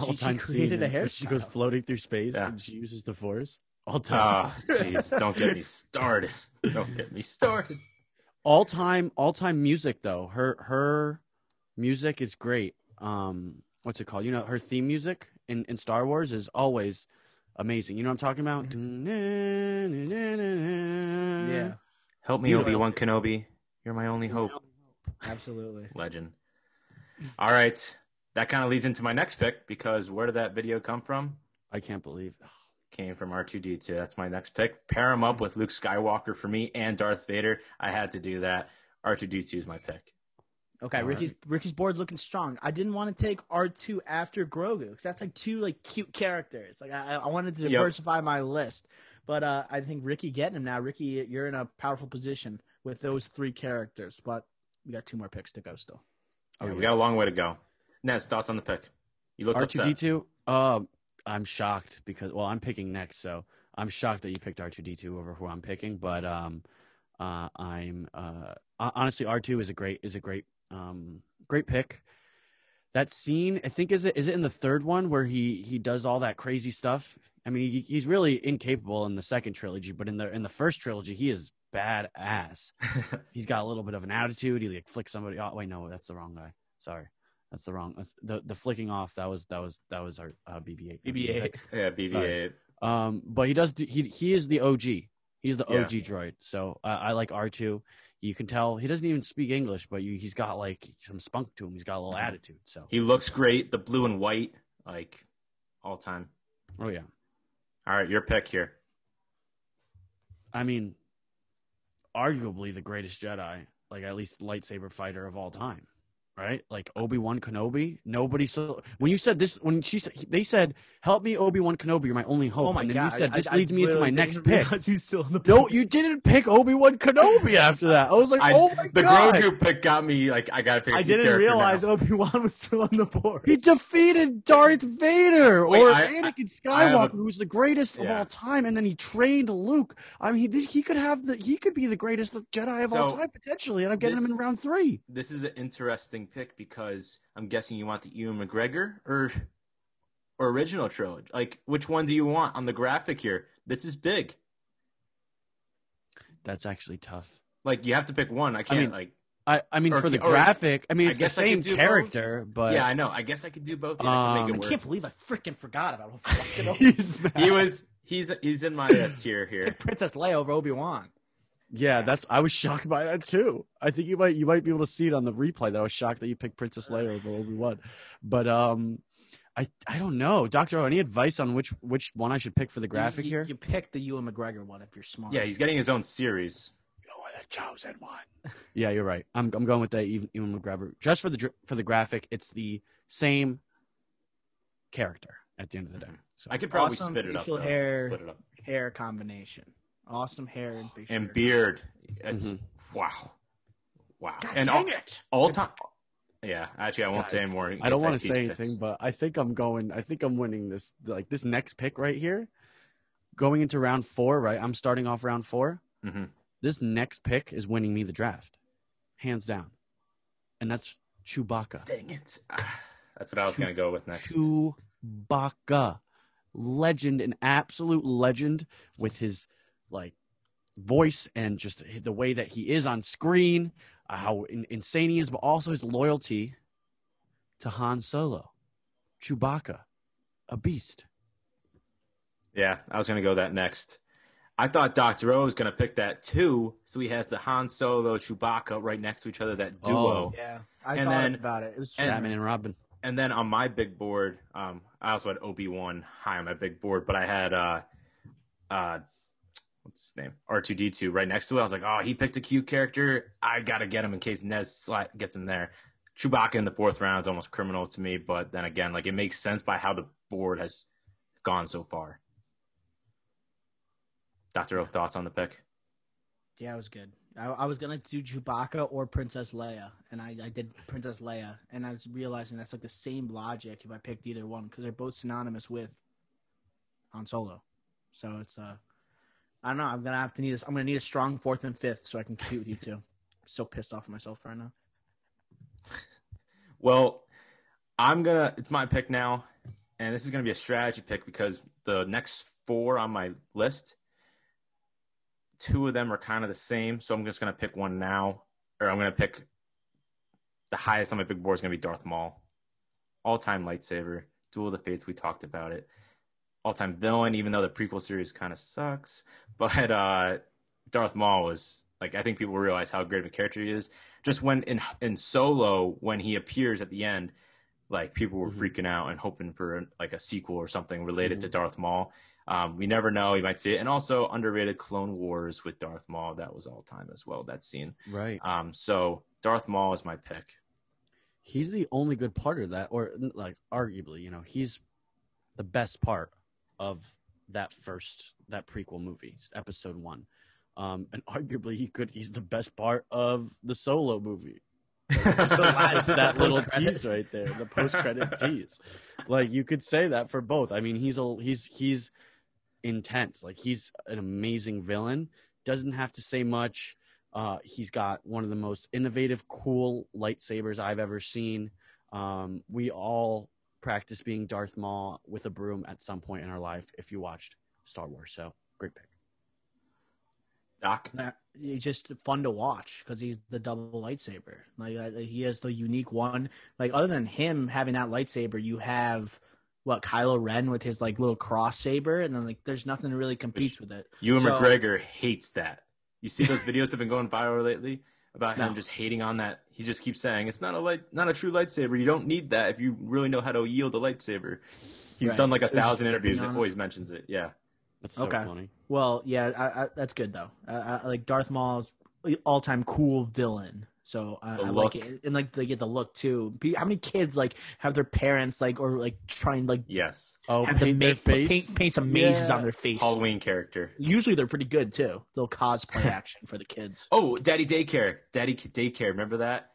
She- she All-time created a where She goes floating through space Yeah. and she uses the force. All time. Oh, jeez, don't get me started. Don't get me started. all time all time music though her her music is great um what's it called you know her theme music in in star wars is always amazing you know what i'm talking about mm-hmm. Yeah, Help me, Beautiful. Obi Wan Kenobi. You're my only hope. absolutely. Legend. All right. That kind of leads into my next pick because where did that video come from? i can't believe it Came from R2D2. That's my next pick. Pair him up mm-hmm. with Luke Skywalker for me and Darth Vader. I had to do that. R2D2 is my pick. Okay, All Ricky's Ricky's board's looking strong. I didn't want to take R two after Grogu because that's like two like cute characters. Like I, I wanted to Yep. diversify my list, but uh, I think Ricky getting him now. Ricky, you're in a powerful position with those three characters, but we got two more picks to go still. Oh, Yeah, we got a long way to go. Nez, thoughts on the pick? You looked upset. r2d2 uh i'm shocked because well i'm picking next so i'm shocked that you picked r2d2 over who i'm picking but um uh i'm uh honestly r2 is a great is a great um great pick. That scene i think is it is it in the third one where he he does all that crazy stuff? I mean he, he's really incapable in the second trilogy but in the in the first trilogy he is badass. He's got a little bit of an attitude. He like flicks somebody oh wait no that's the wrong guy. Sorry. That's the wrong that's, the the flicking off that was that was that was our uh, bb8 BB-8. yeah, BB-8. um but he does do, he he is the og he's the Yeah. og droid. So uh, i like r2 you can tell he doesn't even speak english but you, he's got like some spunk to him he's got a little Mhm. attitude so He looks great. The blue and white, like all time. oh yeah All right, your pick here. i mean arguably the greatest jedi like at least lightsaber fighter of all time right? Like Obi Wan Kenobi. Nobody so when you said this when she said they said, "Help me, Obi Wan Kenobi. You're my only hope." oh my and then god! you said this I leads me into my next pick. He's still in the No, you didn't pick Obi Wan Kenobi after that. I was like, I, oh my the god. Grogu pick got me like I gotta pick. a I didn't realize. Obi Wan was still on the board. He defeated Darth Vader Wait, or I- Anakin I a- Skywalker, who's the greatest of all time, and then he trained Luke. I mean, this, he could have the he could be the greatest Jedi of all time potentially, and I'm getting him in round three. This is an interesting pick because I'm guessing you want the Ewan McGregor or or original trilogy. Like, which one do you want on the graphic here? This is big. That's actually tough. Like, you have to pick one. I can't mean, like. I, I mean, Or for the or- graphic, I mean, it's the guess I could same do both. character, but yeah, I know. I guess I could do both. and I can Um, make I it work. can't believe I freaking forgot about Obi Wan. he's mad. He was. He's he's in my uh, tier here. Pick Princess Leia over Obi Wan. Yeah, that's. I was shocked by that too. I think you might you might be able to see it on the replay. That I was shocked that you picked Princess Leia over Obi Wan, but um, I I don't know, Doctor O. Any advice on which which one I should pick for the graphic you, here? You pick the Ewan McGregor one if you're smart. Yeah, he's getting his own series. You're the chosen one. yeah, you're right. I'm I'm going with the even Ewan McGregor just for the dr- for the graphic. It's the same character at the end of the day. So I could probably Awesome spit it up. facial hair. Split it up. hair combination. Awesome hair and facial And beard. It's Mhm. wow, wow. God and dang all, it! all time. Yeah, actually, I won't say Guys, more. in I don't want to tease say picks. anything, but I think I'm going. I think I'm winning this. Like this next pick right here, going into round four. Right, I'm starting off round 4 Mhm. This next pick is winning me the draft, hands down, and that's Chewbacca. Dang it. Ah, That's what I was gonna go with next. Chewbacca, legend, an absolute legend with his like voice and just the way that he is on screen, uh, how in- insane he is, but also his loyalty to Han Solo, Chewbacca, a beast. Yeah, I was gonna go that next. I thought Doctor O was gonna pick that too, so he has the Han Solo Chewbacca right next to each other, that duo. Oh. Yeah, I And thought then- about it. It was and- Batman and Robin. And then on my big board, um, I also had Obi Wan high on my big board, but I had uh, uh, what's his name, R two D two right next to it. I was like, oh, he picked a cute character. I gotta get him in case Nez gets him there. Chewbacca in the fourth round is almost criminal to me, but then again, like it makes sense by how the board has gone so far. Doctor O, thoughts on the pick? Yeah, it was good. I, I was gonna do Chewbacca or Princess Leia, and I, I did Princess Leia, and I was realizing that's like the same logic if I picked either one because they're both synonymous with Han Solo. So it's uh, I don't know. I'm gonna have to need. this. I'm gonna need a strong fourth and fifth so I can compete with you two. so pissed off at myself right now. Well, I'm gonna. It's my pick now, and this is gonna be a strategy pick because the next four on my list, two of them are kind of the same. So I'm just gonna pick one now, or I'm gonna pick the highest on my big board is gonna be Darth Maul, all time lightsaber, Duel of the Fates. We talked about it. All time villain, even though the prequel series kind of sucks, but uh, Darth Maul was like I think people realize how great of a character he is. Just when in in solo when he appears at the end like people were Mhm. freaking out and hoping for like a sequel or something related to darth maul. Um, we never know you might see it. And also underrated clone wars with darth maul that was all time as well that scene. Right. um, so darth maul is my pick. He's the only good part of that, or like arguably, you know, he's the best part of that first that prequel movie, episode one. Um, and arguably, he could. He's the best part of the solo movie. Just that little tease right there, the post credit tease. Like you could say that for both. I mean, he's a he's he's intense. Like he's an amazing villain. Doesn't have to say much. Uh, he's got one of the most innovative, cool lightsabers I've ever seen. Um, we all practice being Darth Maul with a broom at some point in our life if you watched Star Wars. So great pick. doc That- It's just fun to watch because he's the double lightsaber. Like uh, he has the unique one. Like other than him having that lightsaber, you have what Kylo Ren with his like little cross saber, and then like there's nothing that really competes with it. ewan So- mcgregor hates that you see those videos that have been going viral lately about him just hating on that he just keeps saying it's not a light not a true lightsaber you don't need that if you really know how to wield a lightsaber he's Right. done like a So thousand interviews picking on it. always mentions it yeah That's so Okay. funny. Well, yeah, I, I, that's good though. Uh, I, like Darth Maul's all time cool villain. So uh, I look. like it, and like they get the look too. How many kids like have their parents like or like trying like Yes, Oh, have them paint their make face. paint paint some mazes Yeah. on their face? Halloween character. Usually they're pretty good too. They'll cosplay action for the kids. Oh, Daddy Daycare. Daddy Daycare. Remember that?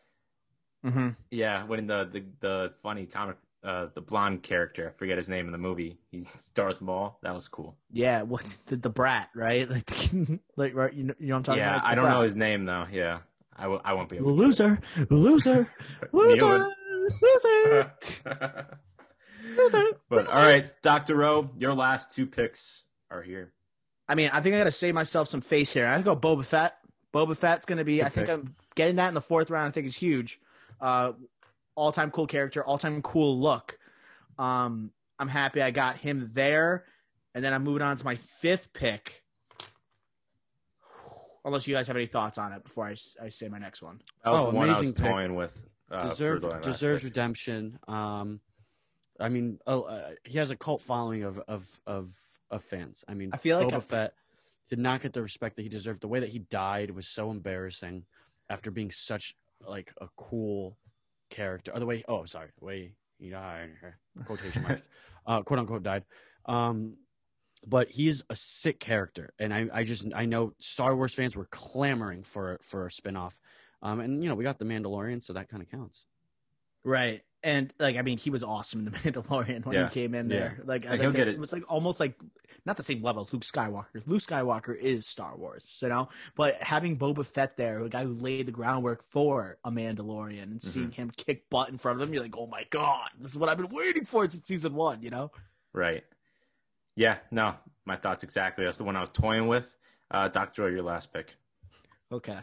Mm-hmm. Yeah, when the the, the funny comic, uh, the blonde character, I forget his name in the movie. He's Darth Maul. That was cool. Yeah, what's the, the brat right? Like, like right? You know, you know what I'm talking yeah, about? It's the I don't brat. know his name though. Yeah, I w- I won't be able. to Loser, loser, loser, loser. but all right, Doctor O, your last two picks are here. I mean, I think I got to save myself some face here. I go Boba Fett. Boba Fett's going to be. I think pick. I'm getting that in the fourth round. I think is huge. Uh, all time cool character, all time cool look. Um, I'm happy I got him there, and then I'm moving on to my fifth pick. Unless you guys have any thoughts on it before I, I say my next one. That was Oh, the one I was amazing pick. toying with. Uh, deserves for the last deserves pick. redemption. Um, I mean, uh, uh, he has a cult following of of of, of fans. I mean, I feel like Boba I- Fett did not get the respect that he deserved. The way that he died was so embarrassing after being such like a cool character. Or the way, oh, sorry, the way he died, quotation marks, uh, quote unquote died. Um, but he's a sick character, and I, I just I know Star Wars fans were clamoring for for a spinoff. Um, and you know we got the Mandalorian, so that kind of counts. Right. And like I mean, he was awesome in the Mandalorian when Yeah. he came in there. Like, I Like, think get it. it was like almost like not the same level as Luke Skywalker. Luke Skywalker is Star Wars, you know. But having Boba Fett there, a guy who laid the groundwork for a Mandalorian, and Mm-hmm. seeing him kick butt in front of him, you're like, oh my god, this is what I've been waiting for since season one. You know. Right. Yeah. No, my thoughts exactly. That's the one I was toying with. Uh, Doctor O, your last pick. Okay.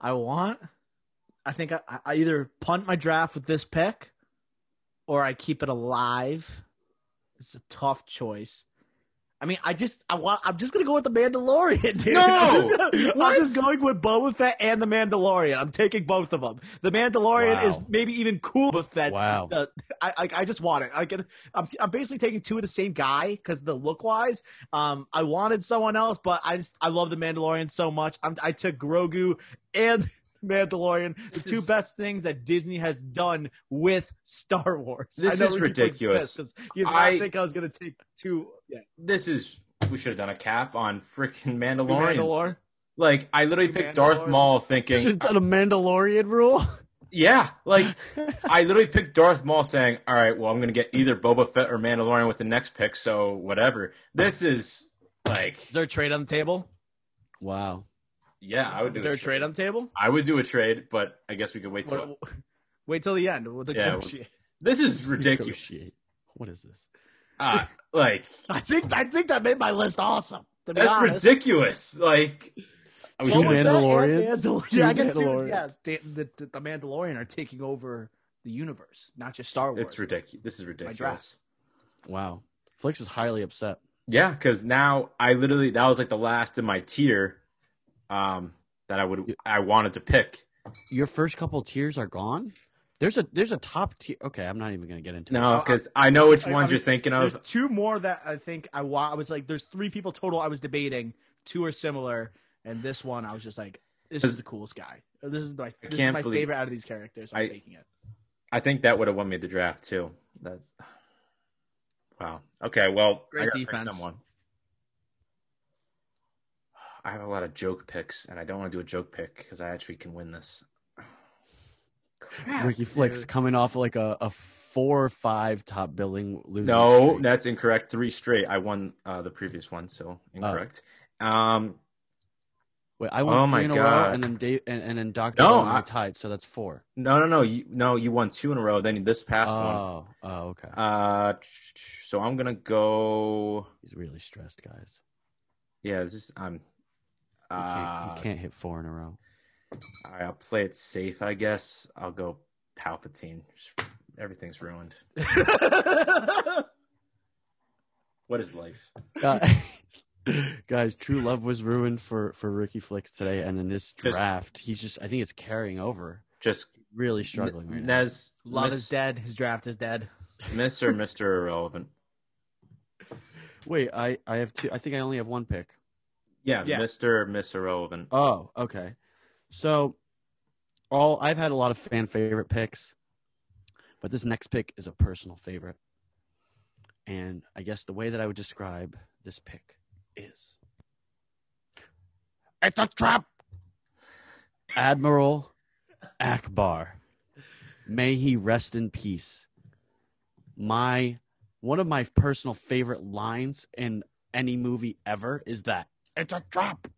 I want. I think I, I either punt my draft with this pick, or I keep it alive. It's a tough choice. I mean, I just I want. I'm just gonna go with the Mandalorian, dude. No! I'm just, I'm just going with Boba Fett and the Mandalorian. I'm taking both of them. The Mandalorian Wow. is maybe even cool with that. Wow. Uh, I, I I just want it. I can I'm I'm basically taking two of the same guy because the look wise. Um, I wanted someone else, but I just I love the Mandalorian so much. I'm, I took Grogu and Mandalorian, the This two is- best things that Disney has done with Star Wars. This I know is ridiculous. pissed 'cause You did not I- think I was gonna take two? Yeah, This is. We should have done a cap on freaking Mandalorians. Mandalore. Like, I literally Two picked Darth Mandalores. Maul Should thinking, have done a Mandalorian rule. yeah, like, I literally picked Darth Maul saying, all right, well, I'm going to get either Boba Fett or Mandalorian with the next pick, so whatever. This is, like, Is there a trade on the table? wow. Yeah, I would do Is there a trade on the table? I would do a trade, but I guess we could wait till. What- wait till the end. We'll Yeah. This is ridiculous. Negotiate. What is this? Uh, like, I think I think that made my list awesome. To be that's honest. ridiculous. Like, I Two was Boba gonna- Fett and Mandalorians? Mandal- Two yeah, I get two. Mandalorians. Yeah, the, the, the Mandalorian are taking over the universe, not just Star Wars. it's ridiculous. This is ridiculous. Wow. Flix is highly upset. Yeah, because now I literally that was like the last in my tier, um, that I would I wanted to pick. Your first couple tiers are gone. There's a there's a top tier. Okay, I'm not even gonna get into. No, because I know which I- ones I you're was- thinking There's of. two more that I think I want. I was like, there's three people total. I was debating. Two are similar, and this one I was just like, this is the coolest guy. This is my this is can't my favorite out of these characters. I'm I- taking it. I think that would have won me the draft too. That. Wow. Okay. Well, Great I gotta pick defense. someone. I have a lot of joke picks, and I don't want to do a joke pick because I actually can win this. Ricky Flicks coming off like a, a four or five top billing losing. No, streak. that's incorrect. Three straight. I won uh, the previous one, so incorrect. Um, Wait, I won Oh three my in a God. row, and then Dave and, and then Doctor No, I I- tied, so that's four. no, no, no. You, no, you won two in a row. Then this past one. Oh, oh, okay. Uh, so I'm gonna go. He's really stressed, guys. Yeah, this is. I'm. You can't, Uh, you can't hit four in a row. all right, I'll play it safe. I guess I'll go Palpatine. Everything's ruined. What is life? Guys, guys, true love was ruined for for Ricky Flicks today, and then this Just- draft, he's just I think it's carrying over. Just Really struggling right now. Nez. Love Miss, is dead. His draft is dead. Miss or Mister Irrelevant. Wait, I I have two. I think I only have one pick. Yeah, Yeah. Mister Miss Irrelevant. Oh, okay. So all I've had a lot of fan favorite picks, but this next pick is a personal favorite. And I guess the way that I would describe this pick is It's a trap. Admiral Ackbar. May he rest in peace. My one of my personal favorite lines in any movie ever is that it's a trap.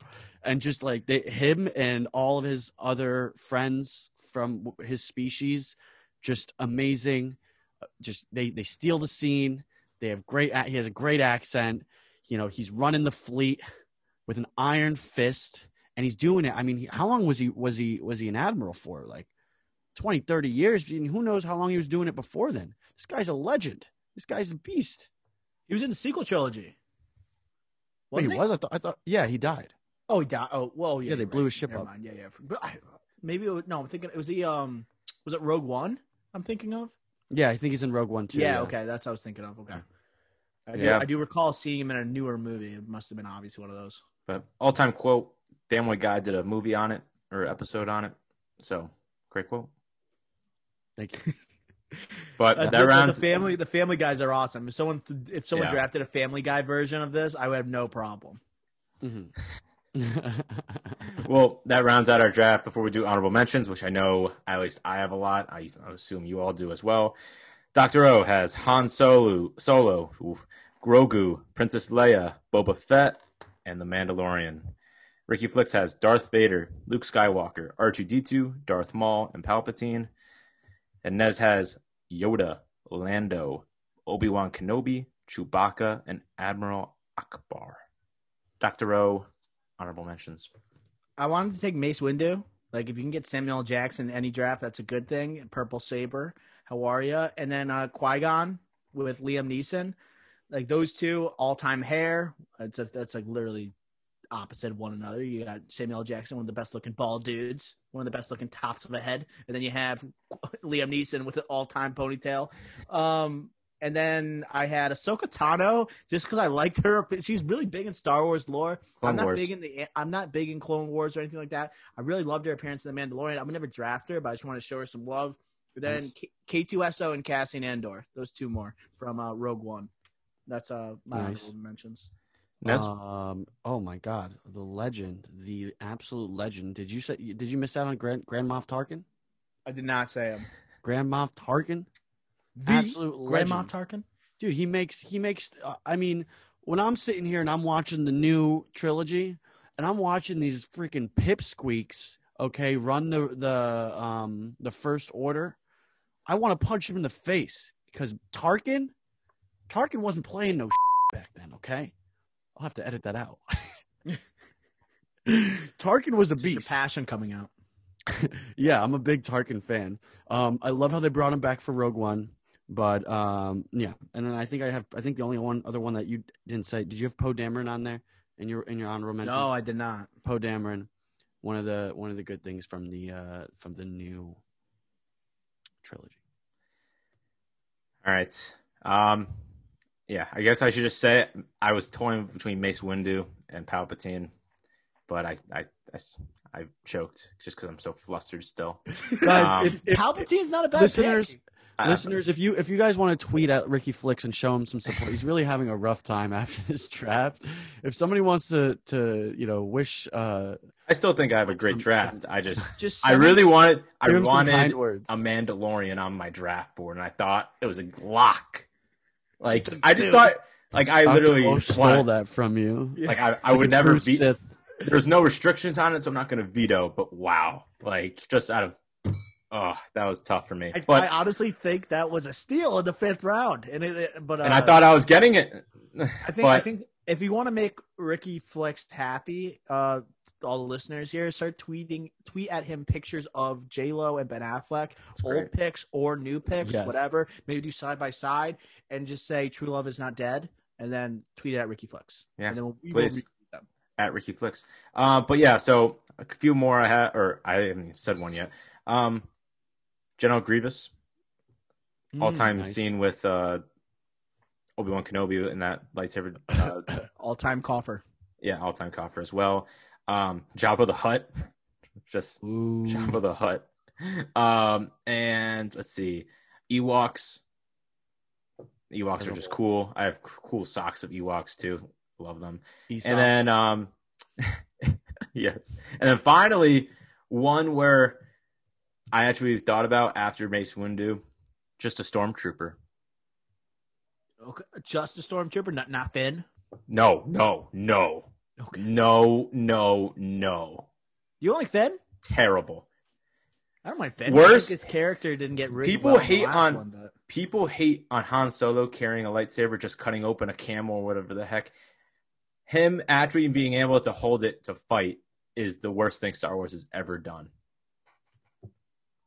And just like they, him and all of his other friends from his species just amazing. Uh, just they they steal the scene. They have great he has a great accent. You know he's running the fleet with an iron fist and he's doing it. I mean he, how long was he was he was he an admiral for? Like 20 30 years? I mean, who knows how long he was doing it before then? This guy's a legend. This guy's a beast. He was in the sequel trilogy. Wait, Wasn't he he? was I thought, I thought yeah he died Oh, he died. Oh, well, yeah. Yeah, they blew right. his ship Never up. Mind. Yeah, yeah. But I, maybe it was, no. I'm thinking it was he, um. Was it Rogue One? I'm thinking of. yeah i think he's in rogue one too yeah, Okay, that's what I was thinking of. Okay. I do, Yeah. I do recall seeing him in a newer movie. It must have been obviously one of those. But all time quote, Family Guy did a movie on it or episode on it. So great quote. thank you But Uh, that the, the family, the Family Guys are awesome. If someone, if someone Yeah. drafted a Family Guy version of this, I would have no problem. Mhm. well, that rounds out our draft. Before we do honorable mentions, which I know at least I have a lot, I, I assume you all do as well. Doctor O has Han Solo, Solo, oof, Grogu, Princess Leia, Boba Fett, and the Mandalorian. Ricky Flicks has Darth Vader, Luke Skywalker, R2D2, Darth Maul, and Palpatine. And Nez has Yoda, Lando, Obi Wan Kenobi, Chewbacca, and Admiral Ackbar. Dr. O, honorable mentions. I wanted to take Mace Windu. Like, if you can get Samuel Jackson in any draft, that's a good thing. Purple Saber, how are you? And then uh, Qui Gon with Liam Neeson. Like those two, all time hair. It's a, that's like literally opposite of one another. You got Samuel Jackson, one of the best looking bald dudes, one of the best looking tops of a head, and then you have Liam Neeson with an all time ponytail. Um, and then I had Ahsoka Tano just because I liked her. She's really big in Star Wars lore. Clone I'm not Wars. big in the. I'm not big in Clone Wars or anything like that. I really loved her appearance in The Mandalorian. I would never draft her, but I just want to show her some love. But then. K- K2SO and Cassian Andor, those two more from uh, Rogue One. That's uh my Nice. honorable mentions. Nez? Um. Oh my God, the legend, the absolute legend. Did you say? Did you miss out on Grand Grand Moff Tarkin? I did not say him. Grand Moff Tarkin, The absolute Grand legend. Moff Tarkin. dude. He makes he makes. Uh, I mean, when I'm sitting here and I'm watching the new trilogy, and I'm watching these freaking pipsqueaks, okay, run the the um the first order, I want to punch him in the face because Tarkin, Tarkin wasn't playing no back then. Okay, I'll have to edit that out. Tarkin was a Just your beast. passion coming out. yeah, I'm a big Tarkin fan. Um, I love how they brought him back for Rogue One, but um, yeah. And then I think I have. I think the only one other one that you didn't say. Did you have Poe Dameron on there in your in your honorable mention? No, I did not. Poe Dameron, one of the one of the good things from the uh from the new trilogy. All right. Um, yeah, I guess I should just say it. I was toying between Mace Windu and Palpatine, but I I I choked just because I'm so flustered still. Guys, Um, if, if Palpatine's not a bad listeners, pick. Listeners, if you if you guys want to tweet at Ricky Flicks and show him some support, he's really having a rough time after this draft. If somebody wants to to you know wish uh I still think I have a great Some- draft. some- I just Just I really us- wanted I give him some wanted a Mandalorian on my draft board, and I thought it was a lock. Like I just thought, like I Dr. literally O stole wanted- that from you. Like I, I Like would never true be. Sith. There's no restrictions on it, so I'm not going to veto. But wow, like just out of, oh, that was tough for me. I, But I honestly think that was a steal in the fifth round, and it, it- but uh, and I thought I was getting it. I think but I think if you want to make Ricky Flex happy, uh, all the listeners here start tweeting tweet at him pictures of J Lo and Ben Affleck, old great. pics or new pics, Yes. whatever. Maybe do side by side and just say "True love is not dead," and then tweet it at Ricky Flex. Yeah, and then we'll, please. at Ricky Flicks. Uh, but yeah, so a few more I had, or I haven't said one yet. Um, General Grievous, all time Mm, nice. scene with uh, Obi Wan Kenobi in that lightsaber. Uh, All time coffer. yeah, all time coffer as well. Um, Jabba the Hutt, just Ooh. Jabba the Hutt. um, and let's see, Ewoks. Ewoks are just cool. I have cool socks of Ewoks too. Love them. And then, um, yes, and then finally, one where I actually thought about after Mace Windu, just a stormtrooper. Okay. Just a stormtrooper, not not Finn. No, no, no, Okay. no, no, no. You don't like Finn? Terrible. I don't mind Finn. Think his character didn't get written. People well hate on- one, but- People hate on Han Solo carrying a lightsaber, just cutting open a camel or whatever the heck. Him actually being able to hold it to fight is the worst thing Star Wars has ever done.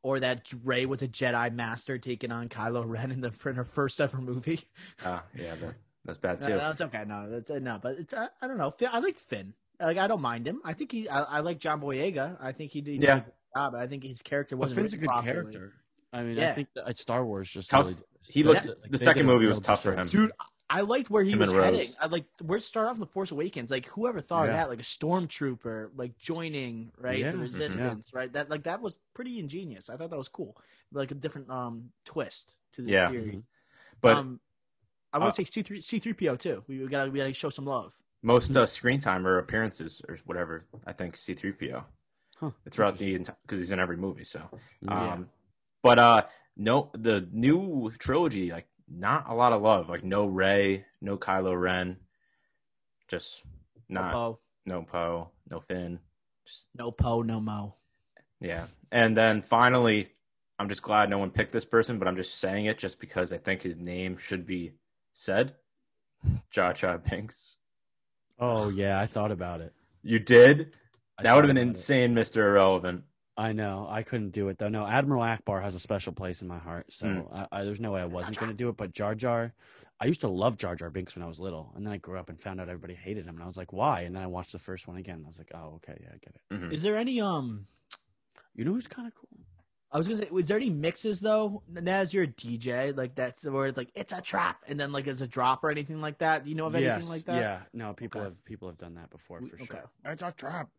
Or that Rey was a Jedi master taking on Kylo Ren in the in her first ever movie. Ah, yeah, that, that's bad No, too. no, it's okay. No, that's uh, no, but it's uh, I don't know. I like Finn. Like I don't mind him. I think he. I, I like John Boyega. I think he did. Yeah. a good job. I think his character wasn't Finn's a good properly. character. I mean, Yeah. I think that uh, Star Wars just Tough. really He looked. did- like, the second movie was tough for him. dude. I liked where he Him was and heading. I like we're starting off in the Force Awakens. Like whoever thought of that, like a stormtrooper, like joining right Yeah. the Mhm. resistance, right? That like that was pretty ingenious. I thought that was cool, like a different um twist to the Yeah. series. But um, I uh, want to say C three C three PO too. We, we gotta we gotta show some love. most uh, screen time or appearances or whatever, I think C3PO. Huh. Throughout the entire because he's in every movie. So, Yeah. um, but uh, no, the new trilogy like not a lot of love. Like no Rey, no Kylo Ren, just not no Poe, no Finn. Just, no Poe, no Mo. yeah, and then finally, I'm just glad no one picked this person, but I'm just saying it just because I think his name should be said. Jar Jar Binks. Oh yeah, I thought about it. You did? I That would have been about it. insane, Mr. Irrelevant. I know. I couldn't do it though. No, Admiral Ackbar has a special place in my heart, so Mm. I, I, there's no way I wasn't going to do it. But Jar Jar, I used to love Jar Jar Binks when I was little, and then I grew up and found out everybody hated him, and I was like, why? And then I watched the first one again, and I was like, oh, okay, yeah, I get it. Mhm. Is there any um? You know who's kind of cool? I was gonna say, was there any mixes though? Naz, you're a DJ, like that's where it's like it's a trap, and then like it's a drop or anything like that. Do you know of anything Yes, like that? Yeah, no, people Okay. have people have done that before for okay. sure. It's a trap.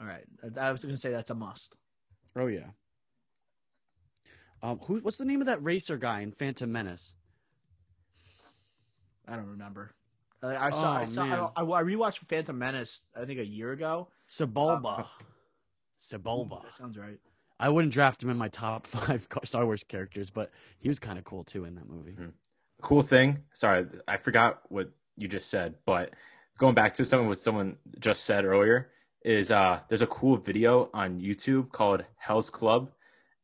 All right, I I was gonna say that's a must. Oh yeah. Um, who? What's the name of that racer guy in Phantom Menace? I don't remember. I, I saw. I Oh, saw. man. I, I rewatched Phantom Menace. I think a year ago. Sebulba. Ooh, Sebulba. That sounds right. I wouldn't draft him in my top five Star Wars characters, but he was kind of cool too in that movie. Mhm. Cool thing. Sorry, I forgot what you just said, but going back to something what someone just said earlier is uh there's a cool video on YouTube called Hell's Club,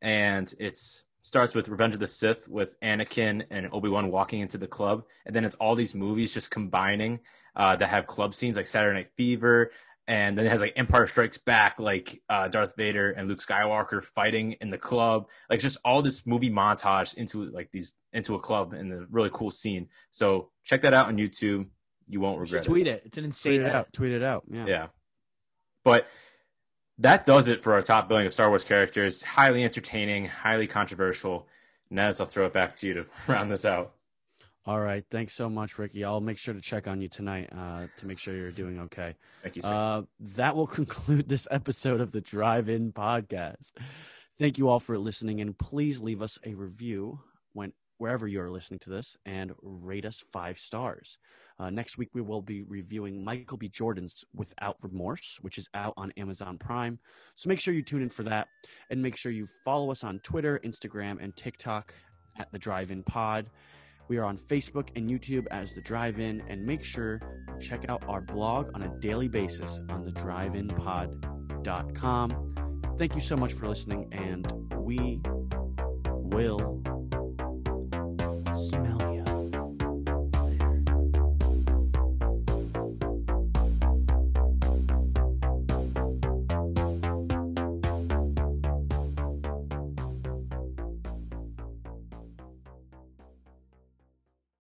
and it's starts with Revenge of the Sith with Anakin and Obi Wan walking into the club, and then it's all these movies just combining uh, that have club scenes like Saturday Night Fever, and then it has like Empire Strikes Back, like uh, Darth Vader and Luke Skywalker fighting in the club, like just all this movie montage into like these into a club and a really cool scene. So check that out on YouTube. You won't regret it. tweet it. It's an insane. Tweet it edit. out. Tweet it out. Yeah. Yeah. But that does it for our top billing of Star Wars characters. Highly entertaining, highly controversial. Nez, I'll throw it back to you to round this out. All right. Thanks so much, Ricky. I'll make sure to check on you tonight uh, to make sure you're doing okay. Thank you, sir. Uh, that will conclude this episode of the Drive In Podcast. Thank you all for listening, and please leave us a review when wherever you are listening to this, and rate us five stars. Uh, next week we will be reviewing Michael B. Jordan's Without Remorse, which is out on Amazon Prime. So make sure you tune in for that, and make sure you follow us on Twitter, Instagram, and TikTok at the Drive In Pod. We are on Facebook and YouTube as The Drive In, and make sure to check out our blog on a daily basis on the driveinpod.com. Thank you so much for listening, and we will Mel.